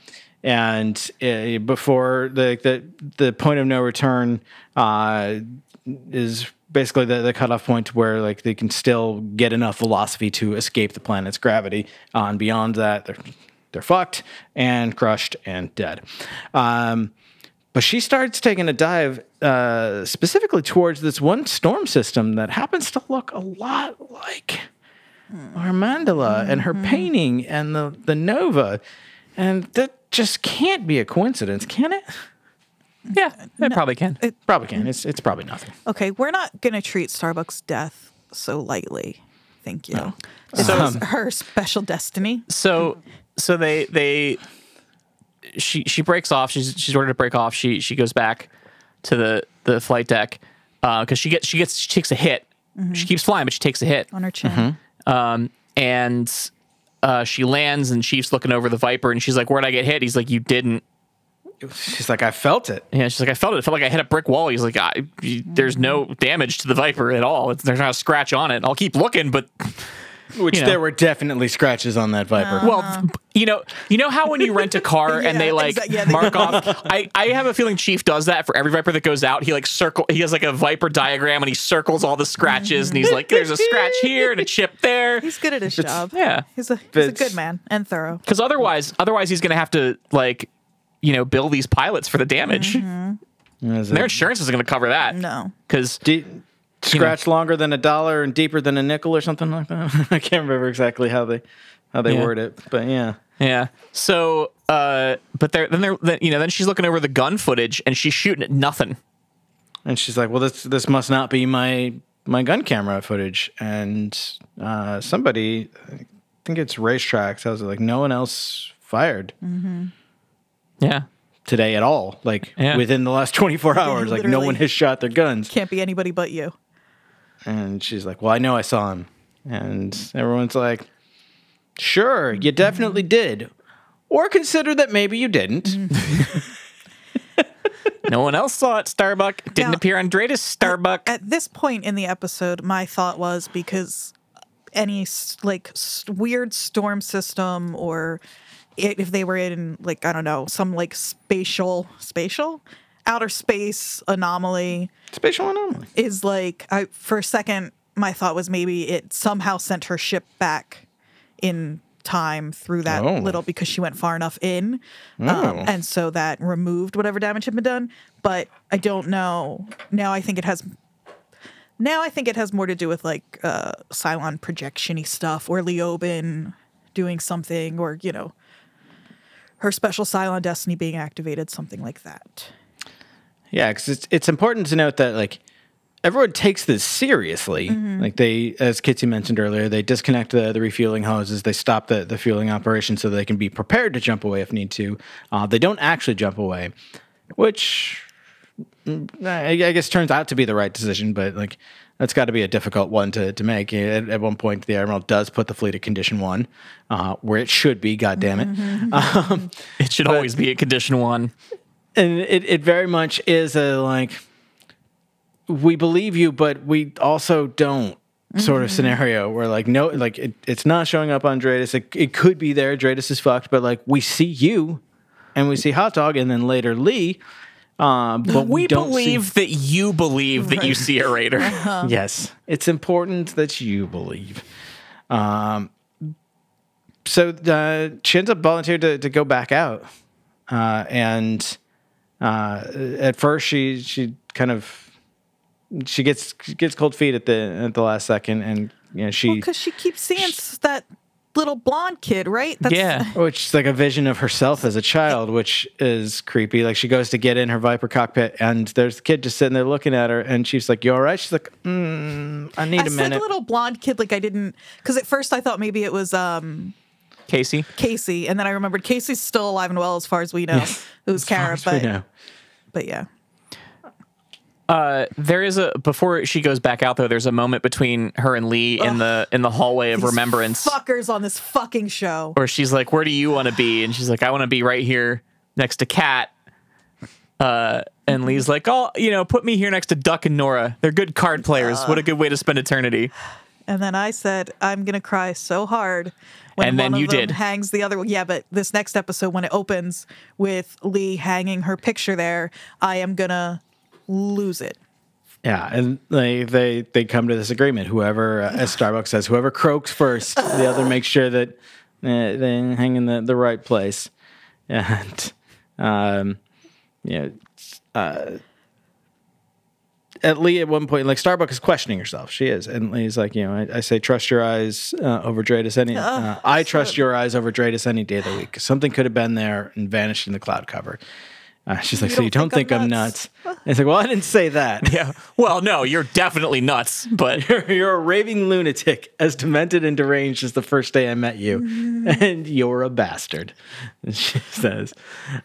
and uh, before the, the the point of no return uh, is basically the, the cutoff point where like they can still get enough velocity to escape the planet's gravity. Uh, and beyond that, they're they're fucked and crushed and dead. Um, but she starts taking a dive uh, specifically towards this one storm system that happens to look a lot like our mandala and her painting and the, the nova. And that just can't be a coincidence, can it? Yeah, it probably can. It probably can. It's, it's probably nothing. Okay, we're not going to treat Starbucks' death so lightly. Thank you. This So- is her special destiny. so so they they she she breaks off. She's she's ordered to break off. She she goes back to the the flight deck because she gets she gets she takes a hit. She keeps flying but she takes a hit. On her chin. um and uh she lands and chief's looking over the viper and she's like where'd i get hit? He's like you didn't. She's like, I felt it. yeah she's like i felt it. It felt like i hit a brick wall. He's like I, you, there's no damage to the viper at all. It's, there's not a scratch on it. I'll keep looking but Which You know. there were definitely scratches on that Viper. Well, you know, you know how when you rent a car and they like exact- yeah, they- mark off. I, I have a feeling Chief does that for every Viper that goes out. He like circle. He has like a Viper diagram and he circles all the scratches and he's like, "There's a scratch here and a chip there." He's good at his job. Yeah, He's a, he's a good man and thorough. because otherwise, otherwise he's gonna have to like, you know, bill these pilots for the damage. Mm-hmm. Is Their insurance isn't gonna cover that. No. because de- scratch longer than a dollar and deeper than a nickel or something like that? I can't remember exactly how they how they Yeah. word it, but yeah. Yeah. So, uh, but they're then they're then, you know then she's looking over the gun footage and she's shooting at nothing. And she's like, "Well, this this must not be my my gun camera footage." And uh, somebody, I think it's racetracks. I was like, "No one else fired Yeah. today at all. Like Yeah. within the last twenty four hours, like no one has shot their guns." Can't be anybody but you. And she's like, "Well, I know I saw him." And everyone's like, "Sure, you definitely mm-hmm. did." Or consider that maybe you didn't. Mm-hmm. No one else saw it. Starbuck didn't Now- appear on DRADIS. Starbuck. At this point in the episode, my thought was because any s- like s- weird storm system or i- if they were in like I don't know some like spatial spatial outer space anomaly Spatial anomaly. is like I for a second my thought was maybe it somehow sent her ship back in time through that Oh. little because she went far enough in Oh. um, and so that removed whatever damage had been done but i don't know now i think it has now i think it has more to do with like uh cylon projection-y stuff or leoben doing something or you know her special cylon destiny being activated something like that Yeah, because it's it's important to note that like everyone takes this seriously. Like they, as Kitsy mentioned earlier, they disconnect the, the refueling hoses. They stop the, the fueling operation so they can be prepared to jump away if need to. Uh, they don't actually jump away, which mm, I, I guess turns out to be the right decision. But like that's got to be a difficult one to, to make. At, at one point, the admiral does put the fleet at condition one, uh, where it should be. God damn it. Um, It should always be a condition one. And it, it very much is a like we believe you but we also don't sort of scenario where like no like it, it's not showing up on DRADIS. It, it could be there. DRADIS is fucked, but like we see you and we see Hot Dog and then later Lee. Um, but we, We don't believe that you believe that you see a raider. See, yes, it's important that you believe. Um, so uh, she ends up volunteering to, to go back out, uh, and uh, at first she she kind of she gets she gets cold feet at the at the last second, and you know she because she keeps seeing s- that little blonde kid right That's, yeah. which is like a vision of herself as a child, which is creepy. Like she goes to get in her Viper cockpit, and there's the kid just sitting there looking at her, and she's like, "You all right?" She's like, mm, "I need I a said minute." little blonde kid like I didn't because at first I thought maybe it was um Casey. Casey and then I remembered Casey's still alive and well as far as we know. It was Kara, but but yeah. Uh, there is a before she goes back out though. There's a moment between her and Lee in the in the hallway of remembrance, Fuckers on this fucking show. where she's like, "Where do you want to be?" And she's like, "I want to be right here next to Kat." Uh, and Lee's like, oh, you know, put me here next to Duck and Nora. They're good card players. what a good way to spend eternity. And then I said, I'm gonna cry so hard when And then one you of them did. hangs the other one. Yeah, but this next episode, when it opens with Lee hanging her picture there, I am gonna lose it. Yeah, and they they they come to this agreement. Whoever, uh, as Starbucks says, whoever croaks first, the other makes sure that uh, they hang in the, the right place. And um, you know, uh, at Lee at one point, like Starbucks is questioning herself. She is, and Lee's like, you know, I, I say trust your eyes uh, over DRADIS any. Uh, I trust your eyes over DRADIS any day of the week. Something could have been there and vanished in the cloud cover. Uh, she's like, so you don't think, I'm nuts? And it's like, well, I didn't say that. Yeah. Well, no, you're definitely nuts, but You're, you're a raving lunatic, as demented and deranged as the first day I met you, and you're a bastard. She says,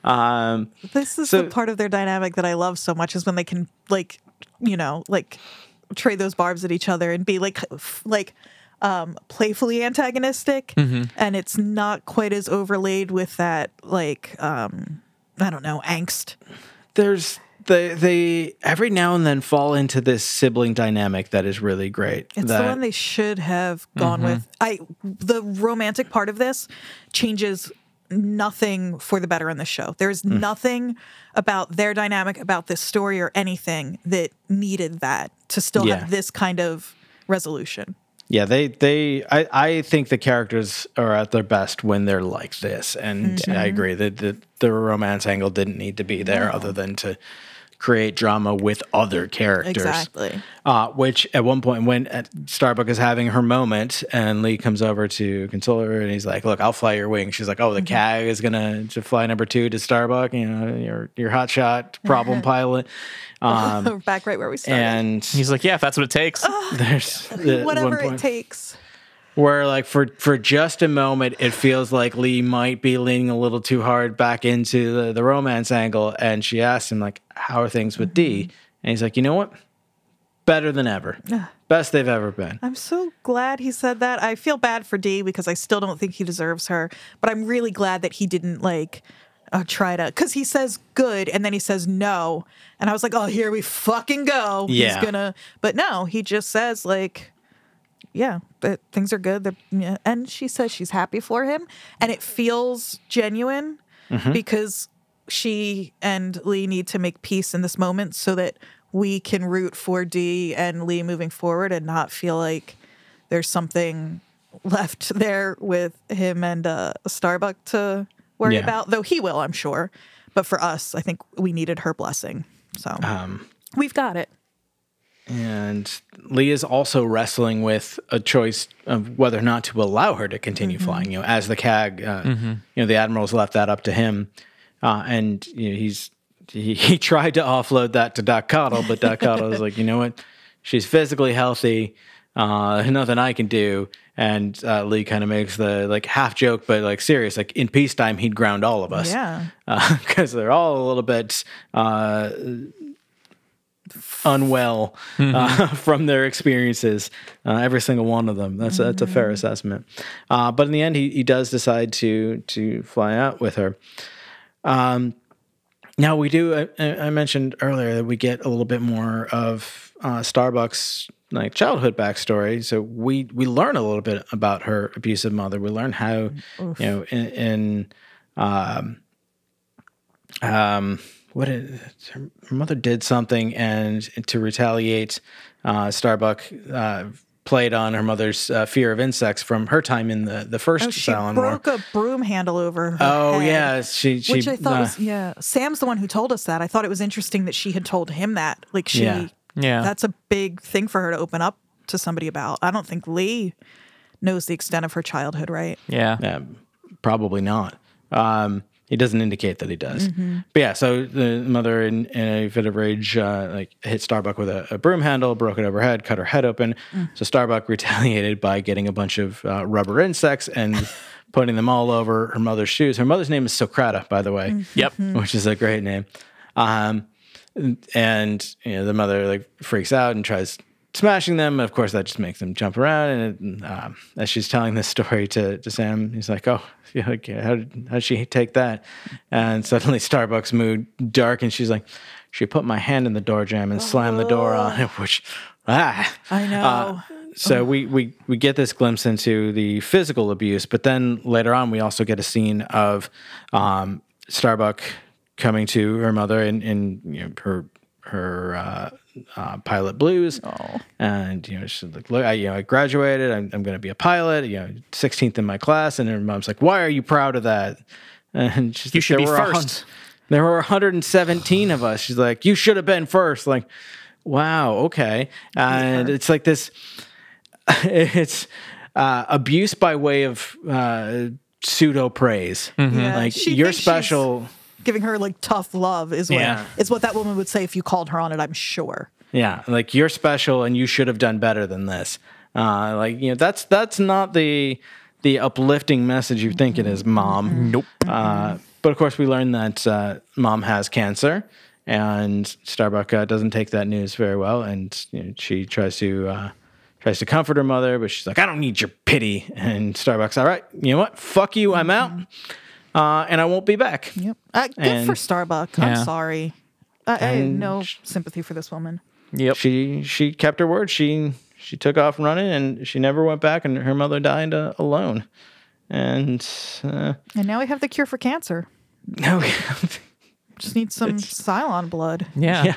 um, This is So- the part of their dynamic that I love so much is when they can like, you know, like trade those barbs at each other and be like, f- like, um, playfully antagonistic, and it's not quite as overlaid with that like, um, I don't know, angst. "There's they they every now and then fall into this sibling dynamic that is really great." It's that, the one they should have gone with. I the romantic part of this changes nothing for the better in the show. There's nothing about their dynamic, about this story or anything that needed that to still Yeah. have this kind of resolution. Yeah, they they I, I think the characters are at their best when they're like this, and Mm-hmm. I agree that the the romance angle didn't need to be there, other than to create drama with other characters. Exactly. Uh, which at one point when Starbuck is having her moment and Lee comes over to console her and he's like, "Look, I'll fly your wing." She's like, "Oh, Mm-hmm. the CAG is gonna to fly number two to Starbuck. You know, your your hotshot problem pilot." Um, back right where we started. and he's like, yeah, if that's what it takes. there's at one Whatever it takes. Where like for for just a moment it feels like lee might be leaning a little too hard back into the, the romance angle. And she asks him like how are things with d? And he's like you know what? Better than ever. Best they've ever been. I'm so glad he said that. I feel bad for D because I still don't think he deserves her, but I'm really glad that he didn't like uh, try to because he says good and then he says no, and I was like, oh, here we fucking go. Yeah. He's gonna, but no, he just says like, yeah, that things are good. They're, yeah. And she says she's happy for him, and it feels genuine because she and Lee need to make peace in this moment so that we can root for Dee and Lee moving forward and not feel like there's something left there with him and uh, Starbuck to worry Yeah. about. Though he will, I'm sure. But for us, I think we needed her blessing. So um we've got it. And lee is also wrestling with a choice of whether or not to allow her to continue flying you know as the cag uh, you know the admiral's left that up to him uh, and you know, he's he, he tried to offload that to Doc Cottle, but Doc Cottle was like, you know what? She's physically healthy. Uh, nothing I can do. And uh, Lee kind of makes the like half joke, but like serious. Like in peacetime, he'd ground all of us. Yeah. because they're all a little bit uh, unwell uh, from their experiences. Uh, every single one of them. That's a, that's a fair assessment. Uh, but in the end, he, he does decide to to fly out with her. Um, now we do. I, I mentioned earlier that we get a little bit more of uh, Starbucks like childhood backstory. So we we learn a little bit about her abusive mother. We learn how you know in, in um, um, what it, her, her mother did something, and to retaliate, uh, Starbuck uh, played on her mother's uh, fear of insects from her time in the the first Oh, she Cylon War. broke a broom handle over her Oh head, yeah, she she Which I thought uh, was yeah. Sam's the one who told us that. I thought it was interesting that she had told him that. Like she Yeah. Yeah. That's a big thing for her to open up to somebody about. I don't think Lee knows the extent of her childhood, right? yeah. Yeah, probably not. Um, he doesn't indicate that he does. But yeah, so the mother, in, in a fit of rage, uh, like hit Starbuck with a, a broom handle, broke it over her head, cut her head open. So Starbuck retaliated by getting a bunch of uh, rubber insects and putting them all over her mother's shoes. Her mother's name is Socrata, by the way Yep. which is a great name. Um, and you know the mother like freaks out and tries smashing them. Of course, that just makes them jump around. And it, um, as she's telling this story to, to Sam, he's like, "Oh, yeah, like, how did how did she take that?" And suddenly, Starbucks mood dark, and she's like, "She put my hand in the door jam and slammed the door on it." Which, ah, I know. so we, we we get this glimpse into the physical abuse, but then later on we also get a scene of um, Starbuck coming to her mother in, in you know, her her uh, uh, pilot blues, and you know she's like, "Look, I, you know, I graduated. I'm, I'm going to be a pilot. You know, 16th in my class." And her mom's like, "Why are you proud of that?" And she's You like, should "There be were a first." there were 117 of us. She's like, "You should have been first. Like, wow, okay. And it's like this. It's uh, abuse by way of uh, pseudo praise. Yeah, Like you're thinks she's special. Giving her like tough love is what Yeah. is what that woman would say if you called her on it. I'm sure. Yeah, like you're special, and you should have done better than this. Uh, like you know, that's that's not the the uplifting message you think it is, mom. Nope. Uh, but of course, we learn that uh, mom has cancer, and Starbuck uh, doesn't take that news very well, and you know, she tries to uh, tries to comfort her mother, but she's like, "I don't need your pity." And Starbuck's, "All right, you know what? Fuck you, I'm out, uh, and I won't be back." Yep. Uh, good And- for Starbuck. I'm sorry. I, I have no sh- sympathy for this woman. Yep. She she kept her word. She she took off running, and she never went back, and her mother died uh, alone. And uh, And now we have the cure for cancer. no, Just need some Cylon blood. yeah. yeah.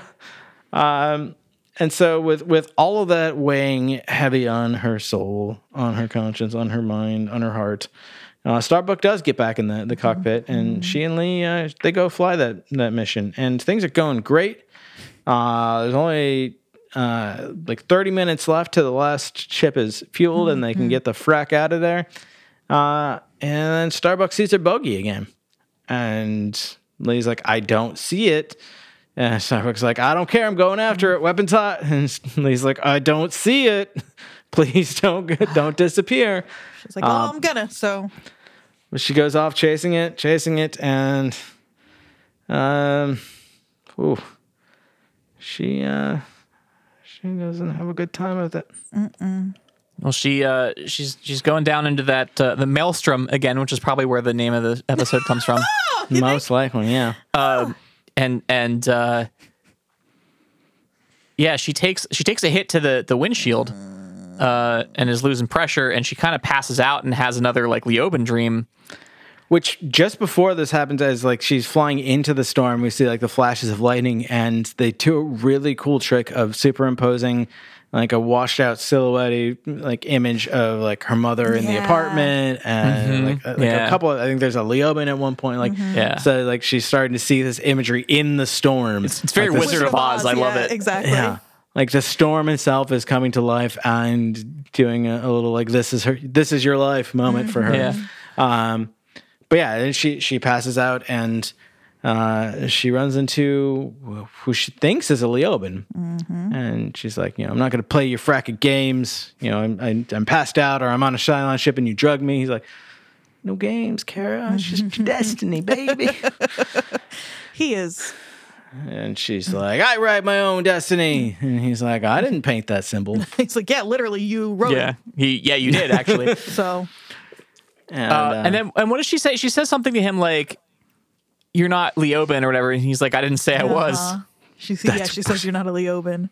Um, and so with with all of that weighing heavy on her soul, on her conscience, on her mind, on her heart, uh, Starbuck does get back in the, the cockpit, and she and Lee uh, they go fly that that mission, and things are going great. Uh, there's only uh, like 30 minutes left till the last ship is fueled, and they can get the frack out of there. Uh, and then Starbuck sees her bogey again, and Lee's like, "I don't see it." And Starbuck's like, I don't care. I'm going after it. Weapons hot. And Lee's like, I don't see it. Please don't don't disappear. She's like, oh, I'm gonna. So But she goes off chasing it, chasing it, and um, ooh, she uh, she doesn't have a good time with it. Well, she uh, she's she's going down into that uh, the maelstrom again, which is probably where the name of the episode comes from. Most likely, yeah. um, and and uh, yeah, she takes she takes a hit to the the windshield, uh, and is losing pressure, and she kind of passes out and has another like Leoben dream. Which just before this happens, as like she's flying into the storm, we see like the flashes of lightning, and they do a really cool trick of superimposing like a washed out silhouette like image of like her mother in the apartment and like, uh, like Yeah. a couple of, I think there's a Leoben at one point like Yeah. so like she's starting to see this imagery in the storm It's very Like, this- Wizard of Oz. I love yeah, it. Exactly. yeah like the storm itself is coming to life and doing a, a little like this is her this is your life moment for her Yeah. um but yeah and she she passes out and uh, she runs into who she thinks is a Leoben, and she's like, you know, I'm not going to play your frack of games. You know, I'm, I, I'm passed out, or I'm on a Cylon ship, and you drug me. He's like, no games, Kara. It's just destiny, baby. He is. And she's like, I write my own destiny. And he's like, I didn't paint that symbol. He's like, yeah, literally, you wrote Yeah, he yeah you did actually. So And, uh, uh, and then and what does she say? She says something to him like, "You're not Leoben or whatever," and he's like, "I didn't say I was." she yeah, she says you're not a Leoben.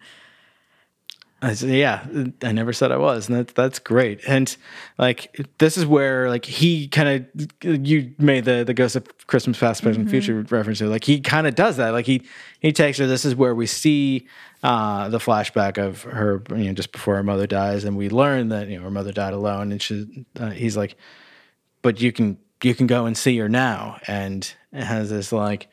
I said, yeah, I never said I was, and that's that's great. And like this is where like he kind of you made the the Ghost of Christmas Past, Present, Future reference. To, like he kind of does that. Like he he takes her. This is where we see uh, the flashback of her, you know, just before her mother dies, and we learn that you know her mother died alone, and she uh, he's like, but you can you can go and see her now, and it has this like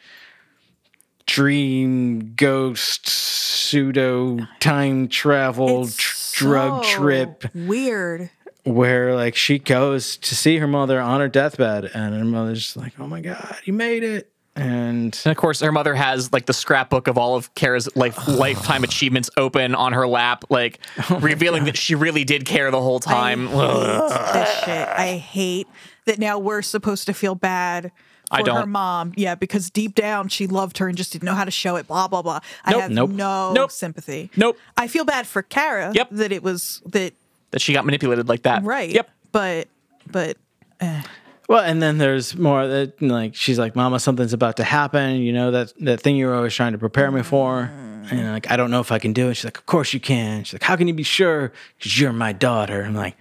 dream ghost pseudo time travel It's tr- drug so trip Weird. where like she goes to see her mother on her deathbed and her mother's just like oh my god you made it and And of course, her mother has like the scrapbook of all of Kara's life lifetime achievements open on her lap, like oh revealing that she really did care the whole time. I hate this shit. I hate that now we're supposed to feel bad for I don't. her mom. Yeah, because deep down she loved her and just didn't know how to show it. Blah blah blah. I have Nope. no Nope. sympathy. Nope. I feel bad for Kara. Yep. That it was that That she got manipulated like that. right. Yep. But but eh. Well, and then there's more that like she's like, "Mama, something's about to happen." You know that that thing you're always trying to prepare me for. Mm. And like, I don't know if I can do it. She's like, "Of course you can." She's like, "How can you be sure? Because you're my daughter." I'm like,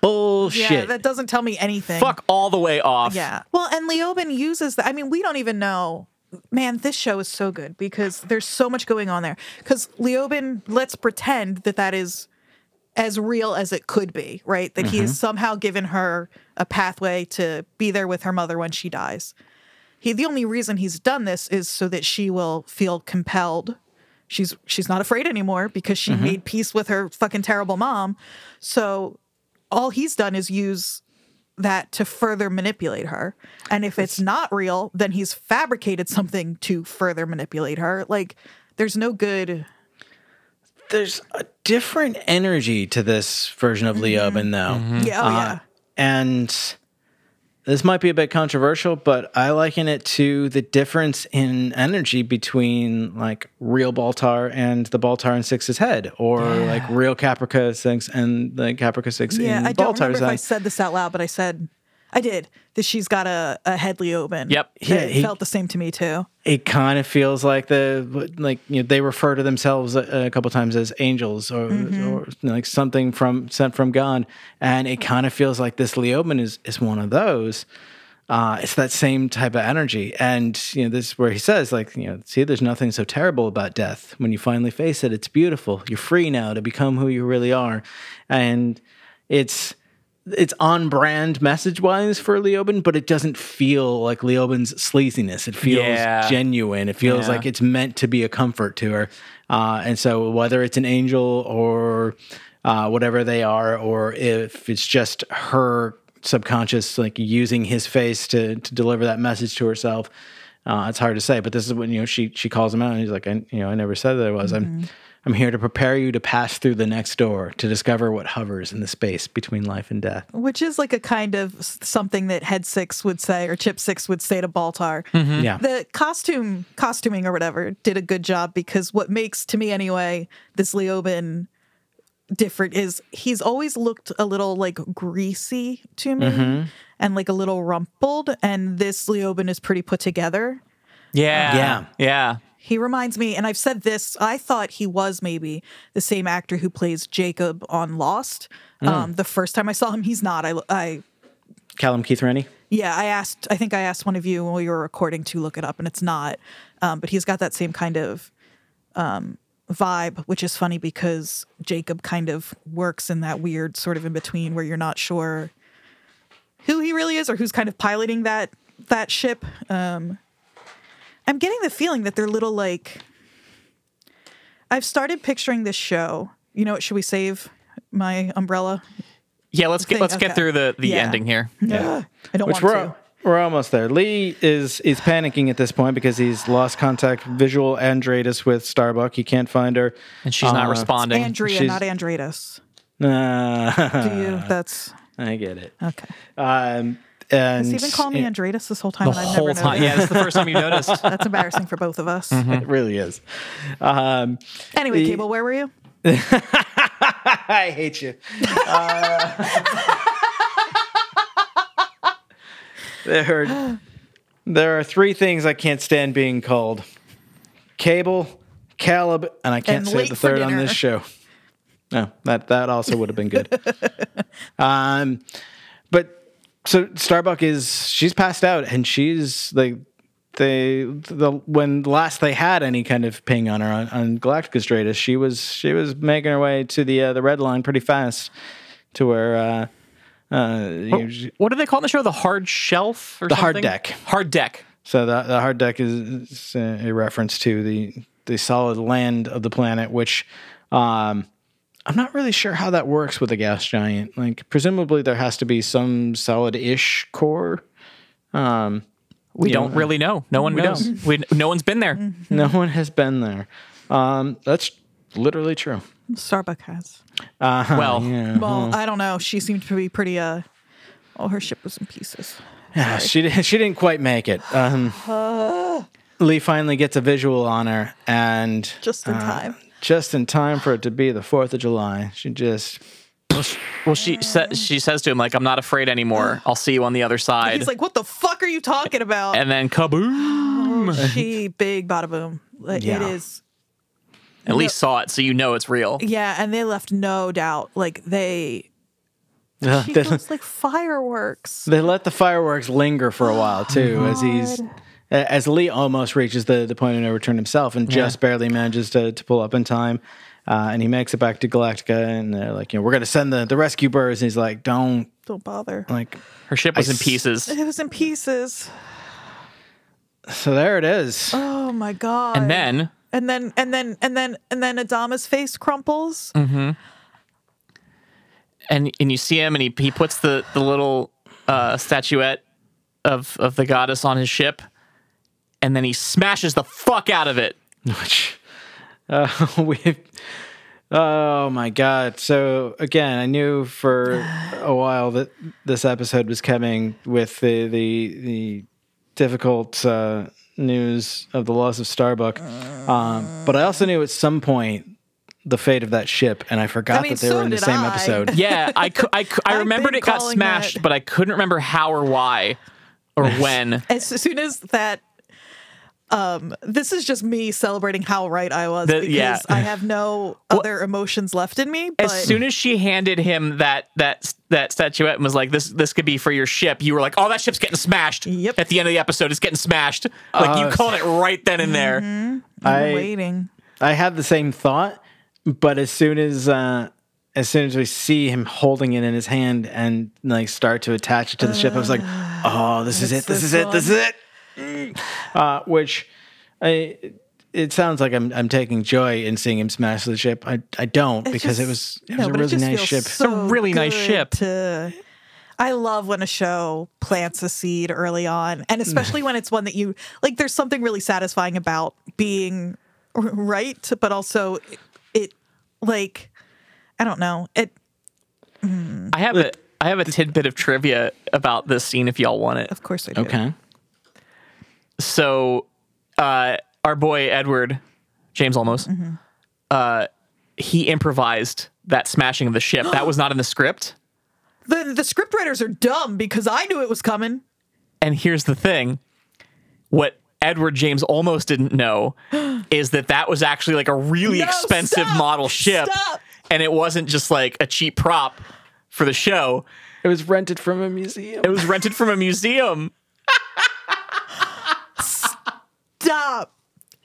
"Bullshit." yeah, that doesn't tell me anything. Fuck all the way off. Yeah. Well, and Leoben uses that. I mean, we don't even know. Man, this show is so good because there's so much going on there. Because Leoben, let's pretend that that is as real as it could be, right? That he has mm-hmm. somehow given her a pathway to be there with her mother when she dies. He, the only reason he's done this is so that she will feel compelled. She's she's not afraid anymore because she mm-hmm. made peace with her fucking terrible mom. So all he's done is use that to further manipulate her. And if it's not real, then he's fabricated something to further manipulate her. Like there's no good there's a different energy to this version of Leoben, though. Mm-hmm. Mm-hmm. Yeah, oh uh, yeah. and this might be a bit controversial, but I liken it to the difference in energy between like real Baltar and the Baltar in Six's head, or like real Caprica Six and the Caprica Six Yeah, in I don't remember if I said this out loud, but I said I did that she's got a, a head Leoben. Yep. Yeah, it he- felt the same to me too. it kind of feels like the like you know they refer to themselves a, a couple times as angels or, or like something from sent from God, and it kind of feels like this Leoben is is one of those. Uh, it's that same type of energy, and you know this is where he says like you know see there's nothing so terrible about death when you finally face it. It's beautiful. You're free now to become who you really are, and it's it's on brand message wise for Leoben, but it doesn't feel like Leoben's sleaziness. It feels Yeah. genuine. It feels Yeah. like it's meant to be a comfort to her. Uh, and so whether it's an angel or uh, whatever they are, or if it's just her subconscious like using his face to to deliver that message to herself, uh, it's hard to say. But this is when you know she she calls him out and he's like, I, you know, I never said that I was. I'm I'm here to prepare you to pass through the next door to discover what hovers in the space between life and death. Which is like a kind of something that Head Six would say or Chip Six would say to Baltar. Mm-hmm. Yeah. the costume costuming or whatever did a good job because what makes to me anyway this Leoben different is he's always looked a little like greasy to me mm-hmm. and like a little rumpled and this Leoben is pretty put together. Yeah. Yeah. Yeah. He reminds me and I've said this I thought he was maybe the same actor who plays Jacob on Lost. Um the first time I saw him he's not. I I Callum Keith Rennie. yeah, I asked. I think I asked one of you when we were recording to look it up, and it's not. Um, but he's got that same kind of um, vibe, which is funny because Jacob kind of works in that weird sort of in between where you're not sure who he really is or who's kind of piloting that that ship. Um, I'm getting the feeling that they're little like. I've started picturing this show. You know, what, should we save my umbrella? Yeah. Let's get Thing, let's get through the the Yeah. ending here. Yeah. I don't Which want we're to. we're almost there. Lee is is panicking at this point because he's lost contact visual Andradus with Starbuck. He can't find her. And she's not Uh, responding. Andrea, she's- not Andreas. Uh, Do you? That's I get it. okay. Um, and Has he been calling me Andreas this whole time? the and I've whole never time. noticed? Yeah, it's the first time you noticed. That's embarrassing for both of us. it really is. Um, Anyway, The- Cable, where were you? I hate you. Uh, there, are, there are three things I can't stand being called: Cable, Caleb, and I can't And say the third on this show. No, that that also would have been good. um, but so Starbuck is she's passed out and she's like they the when last they had any kind of ping on her on, on Galactica Stratus, she was she was making her way to the uh, the red line pretty fast to where uh, uh, you know, What do they call in the show? The hard shelf or The hard deck. Hard deck. so the the hard deck is, is a reference to the the solid land of the planet, which um, I'm not really sure how that works with a gas giant. Like presumably there has to be some solid-ish core. Um, We don't really know. No one We knows. We, no one's been there. No one has been there. Um, that's literally true. Starbuck has. Uh-huh, Well, yeah. Well, I don't know. She seemed to be pretty uh Oh, her ship was in pieces. Yeah, she didn't. She didn't quite make it. Um, Lee finally gets a visual on her, and Just in uh, time. Just in time for it to be the Fourth of July. She just Well, she sa- she says to him like, "I'm not afraid anymore. I'll see you on the other side." He's like, "What the fuck are you talking about?" and then kaboom! she big bada boom. Like, Yeah. is. At least saw it, so you know it's real. Yeah, and they left no doubt. Like they, uh, she they, goes like fireworks. they let the fireworks linger for a while too, Oh as he's as Lee almost reaches the, the point of no return himself, and just barely manages to, to pull up in time. Uh, and he makes it back to Galactica, and they're like, you know, we're gonna send the, the rescue birds. And he's like, don't Don't bother. like. Her ship was I in s- pieces, It was in pieces. So there it is. Oh my god. and then and then and then and then and then Adama's face crumples. and and you see him, and he he puts the the little uh, statuette of of the goddess on his ship, and then he smashes the fuck out of it. Which uh, we. Oh my god! So again, I knew for a while that this episode was coming with the the the difficult uh, news of the loss of Starbuck, um, but I also knew at some point the fate of that ship, and I forgot I mean, that they were in the same I. episode. Yeah, I cou- I, cou- I remembered it got smashed, that- but I couldn't remember how or why or when. As soon as that um this is just me celebrating how right I was The- because yeah. I have no other emotions left in me. But As soon as she handed him that that that statuette and was like, "This this could be for your ship," you were like, "Oh, that ship's getting smashed." Yep. At the end of the episode, it's getting smashed. Like you Uh, called it right then and there. I'm I- waiting. I had the same thought, but as soon as uh, as soon as we see him holding it in his hand and like start to attach it to the ship, I was like, "Oh, this is it! This, this is it! This is it!" Mm. Uh, which I. It sounds like I'm I'm taking joy in seeing him smash the ship. I I don't because it was just- it was no, a really just nice ship. so a really nice ship. To, I love when a show plants a seed early on, and especially when it's one that you like. There's something really satisfying about being right, but also it, it like I don't know it. I have a I have a tidbit of trivia about this scene if y'all want it. Of course, I do. Okay. So, uh, our boy Edward James Olmos, Mm-hmm. uh, he improvised that smashing of the ship. that was not in the script. The the scriptwriters are dumb because I knew it was coming. And here's the thing: what Edward James Olmos didn't know is that that was actually like a really No, expensive stop! model ship, Stop! and it wasn't just like a cheap prop for the show. It was rented from a museum. It was rented from a museum, Stop.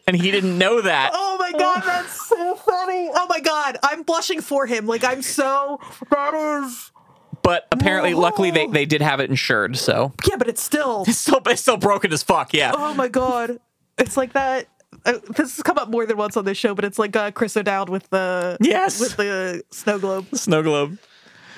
and he didn't know that. Oh my god, that's so funny. Oh my god, I'm blushing for him. Like I'm so that is But apparently, luckily, they, they did have it insured, so yeah, but it's still it's still it's still broken as fuck. Yeah. oh my god, it's like that. Uh, this has come up more than once on this show, but it's like uh, Chris O'Dowd with the Yes. with the snow globe. Snow globe.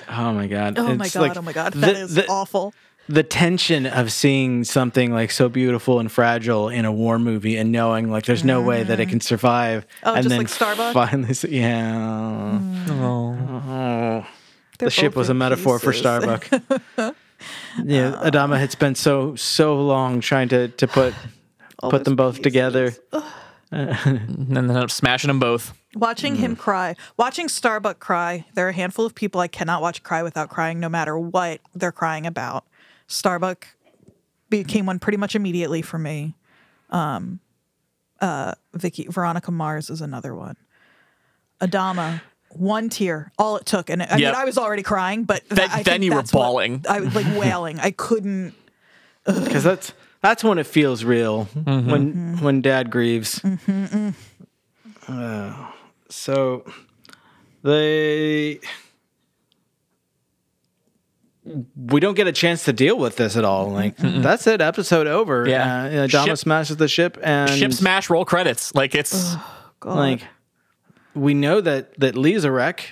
oh my god! Oh my It's god, like oh my god, the- that is the- awful. The tension of seeing something like so beautiful and fragile in a war movie and knowing like there's no way that it can mm. survive Oh, and just then like Starbuck? finally s- yeah mm. Oh. They're the ship both was a in metaphor for pieces. starbuck yeah oh. adama had spent so so long trying to to put put those them both together And then ended up smashing them both. Watching him mm. cry, watching Starbuck cry. There are a handful of people I cannot watch cry without crying, no matter what they're crying about. Starbuck became one pretty much immediately for me. Um, uh, Vicky Veronica Mars is another one. Adama, one tear, all it took, and I Yep. mean I was already crying, but th- Then- I then you were that's what- bawling. I was like wailing. I couldn't. because that's that's when it feels real when when dad grieves Uh, so they we don't get a chance to deal with this at all like that's it episode over Yeah. uh, you know, Dama Ship- smashes the ship and Ship smash, roll credits. Like it's God. like we know that that Lee's a wreck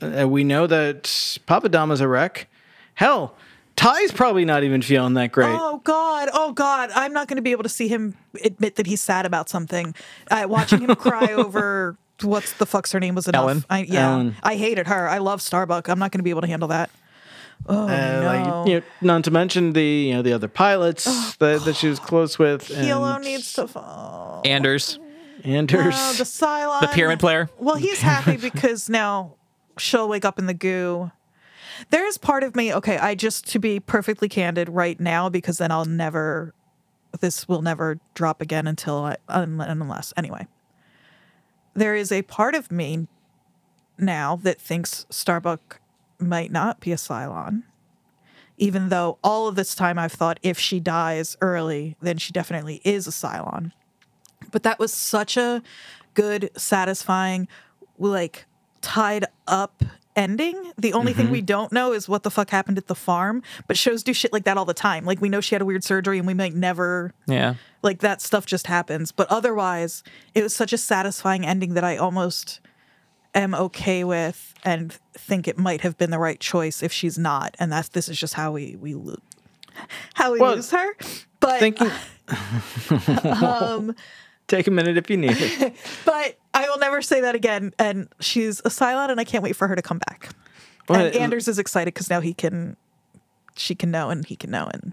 uh, we know that Papa Dama's a wreck hell Tigh's probably not even feeling that great Oh God! Oh God! I'm not going to be able to see him admit that he's sad about something. Uh, watching him cry over what's the fuck's her name was enough. Ellen? I, yeah, Ellen. I hated her. I love Starbuck. I'm not going to be able to handle that. Oh Uh, no. like, you know, not to mention the you know the other pilots that, that she was close with. Helo and needs to fall. Anders, Anders. Oh, the Cylon. the pyramid player. Well, he's happy because now she'll wake up in the goo. There's part of me, okay, I just to be perfectly candid right now, because then I'll never, this will never drop again until I, unless, anyway. There is a part of me now that thinks Starbuck might not be a Cylon, even though all of this time I've thought if she dies early, then she definitely is a Cylon. But that was such a good satisfying like tied up ending. The only thing mm-hmm. we don't know is what the fuck happened at the farm but shows do shit like that all the time. Like we know she had a weird surgery and we might never Yeah. like that stuff just happens. But otherwise it was such a satisfying ending that i almost am okay with and think it might have been the right choice if she's not and that's this is just how we we lo- how we Well, lose her but Thinking. um Take a minute if you need it. But I will never say that again. And she's a Cylon, and I can't wait for her to come back. Well, and Anders is excited because now he can, she can know, and he can know, and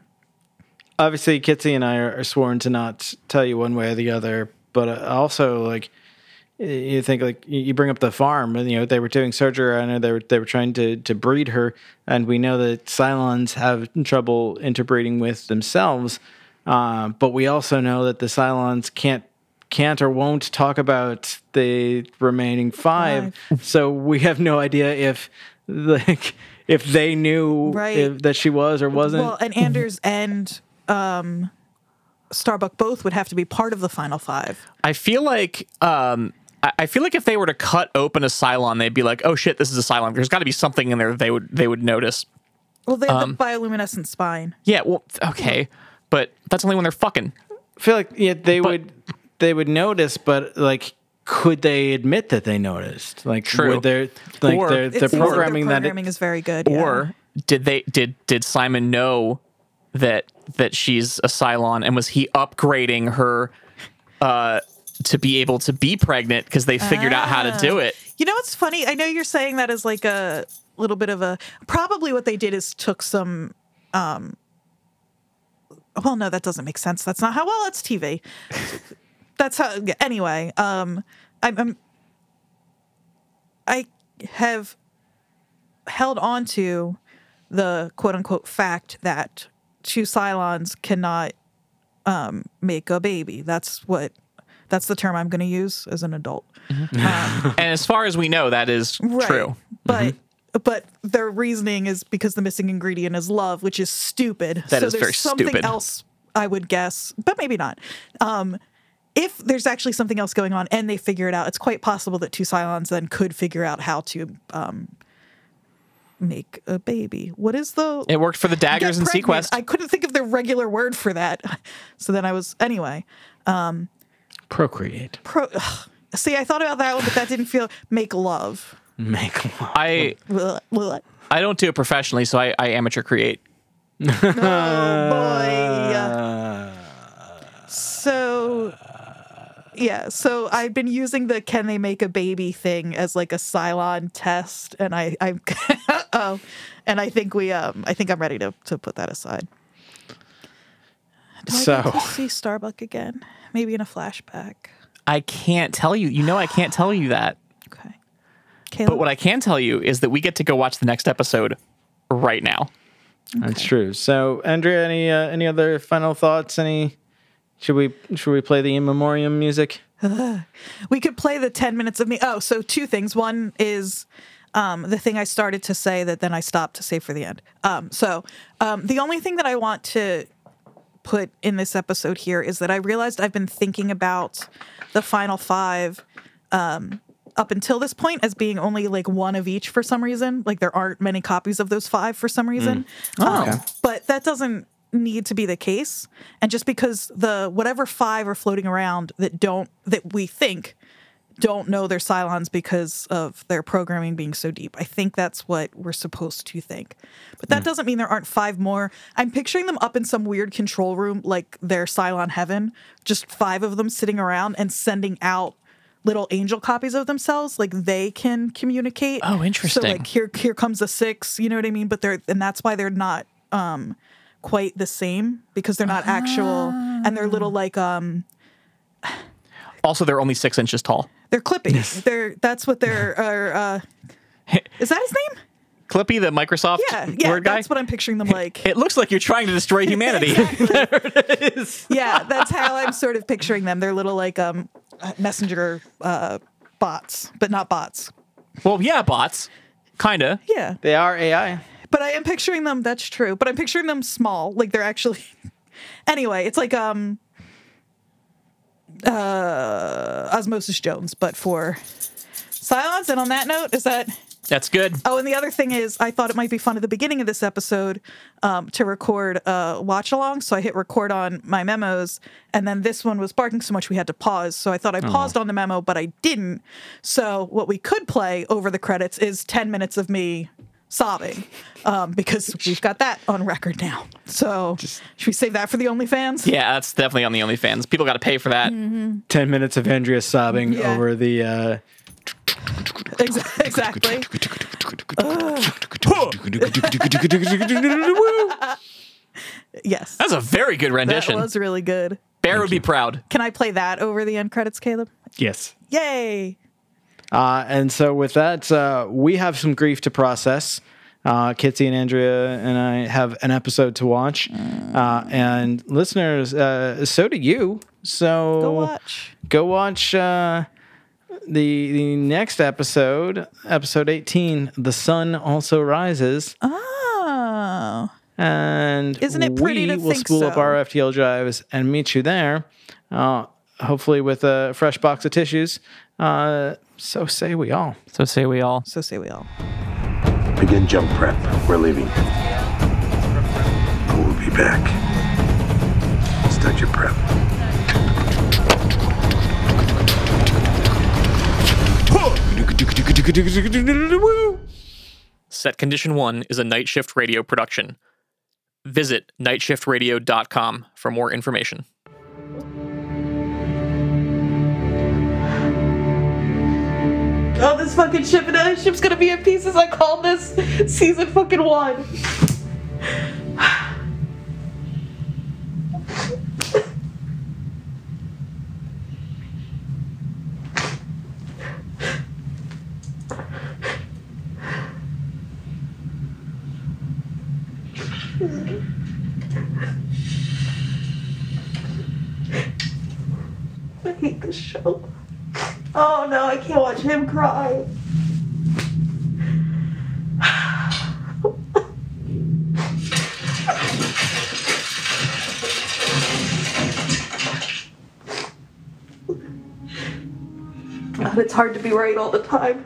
obviously Kitsy and I are, are sworn to not tell you one way or the other, but uh, also like you think like you you bring up the farm and you know they were doing surgery I know they were they were trying to to breed her and we know that Cylons have trouble interbreeding with themselves uh, but we also know that the Cylons can't can't or won't talk about the remaining five so we have no idea if like if they knew Right. if, that she was or wasn't well, and Anders and um, Starbuck both would have to be part of the final five. I feel like um I I feel like if they were to cut open a Cylon, they'd be like, "Oh shit, this is a Cylon." There's got to be something in there they would they would notice. Well, they have Um, the bioluminescent spine. Yeah, well, okay, but that's only when they're fucking. I feel like yeah, they But- would they would notice, but like, could they admit that they noticed? Like, True. would their like Or- their It their seems like programming their that programming it, is very good. yeah. Or did they did did Simon know that that she's a Cylon and was he upgrading her uh to be able to be pregnant because they figured out how to do it? You know what's funny? I know you're saying that as like a little bit of a probably what they did is took some um well no that doesn't make sense. That's not how well it's TV. That's how anyway, um I'm, I'm I have held on to the quote unquote fact that two Cylons cannot um, make a baby. That's what that's the term I'm going to use as an adult. And as far as we know, that is Right. true. But but their reasoning is because the missing ingredient is love, which is stupid. That so is there's very something stupid. else I would guess, but maybe not. Um, if there's actually something else going on and they figure it out, it's quite possible that two Cylons then could figure out how to um, make a baby. What is the It worked for the daggers and. Sequest. I couldn't think of the regular word for that. So then I was anyway. Procreate, Pro, ugh. see, I thought about that one, but that didn't feel make love. make love. I Blah, blah. I don't do it professionally, so I, I amateur create. Oh boy. So yeah, so I've been using the can they make a baby thing as like a Cylon test, and I I oh, and I think we um I think I'm ready to to put that aside. Do I So- get to see Starbuck again? Maybe in a flashback. I can't tell you. You know, I can't tell you that. Okay. Caleb, But what I can tell you is that we get to go watch the next episode right now. That's true. So, Andrea, any uh, any other final thoughts? Any should we should we play the in memoriam music? we could play the 10 minutes of me. Oh, so two things. One is um, the thing I started to say that then I stopped to save for the end. Um, so um, the only thing that I want to put in this episode here is that I realized I've been thinking about the final five um, up until this point as being only like one of each for some reason. Like there aren't many copies of those five for some reason. Um, but that doesn't need to be the case. And just because the whatever five are floating around that don't that we think don't know they're Cylons because of their programming being so deep. I think that's what we're supposed to think. But that doesn't mean there aren't five more. I'm picturing them up in some weird control room like they're Cylon heaven, just five of them sitting around and sending out little angel copies of themselves. Like they can communicate. Oh, interesting. So like here here comes a six. You know what I mean? But they're and that's why they're not um quite the same because they're not actual and they're little like um Also, they're only six inches tall. They're clippy. They're that's what they're are. Uh, is that his name? Clippy, the Microsoft Yeah, yeah. word guy. That's what I'm picturing them like. it looks like you're trying to destroy humanity. yeah, that's how I'm sort of picturing them. They're little like um messenger uh bots, but not bots. well, yeah, bots. Kinda. Yeah. They are AI. But I am picturing them that's true, but I'm picturing them small. Like they're actually Anyway, it's like um uh Osmosis Jones, but for Cylons. And on that note, is that That's good. Oh, and the other thing is, I thought it might be fun at the beginning of this episode um, to record a watch along. So I hit record on my memos, and then this one was barking so much we had to pause. So I thought I paused on the memo, but I didn't. So what we could play over the credits is 10 minutes of me sobbing um, because we've got that on record now. So should we save that for the OnlyFans? Yeah, that's definitely on the OnlyFans. People got to pay for that. Mm-hmm. 10 minutes of Andrea sobbing Yeah. over the. Uh, Ex- exactly. Yes. That's a very good rendition. That was really good. Bear would be proud. Can I play that over the end credits, Caleb? yes. Yay. Uh, and so with that, uh, we have some grief to process. Uh, Kitsy and Andrea and I have an episode to watch, uh, and listeners, uh, so do you. So Go watch. Go watch uh, the the next episode, episode eighteen. The Son also rises, Oh. and Isn't it pretty we to will think spool up our FTL drives and meet you there. Uh, hopefully with a fresh box of tissues. Uh, so say we all. So say we all. So say we all. Begin jump prep. We're leaving. We'll be back. Start your prep. Set Condition 1 is a night shift radio production. Visit nightshiftradio.com for more information. Oh, this fucking ship and that ship's gonna be in pieces. I called this season fucking one. I hate this show. Oh no, I can't watch him cry. God, it's hard to be right all the time.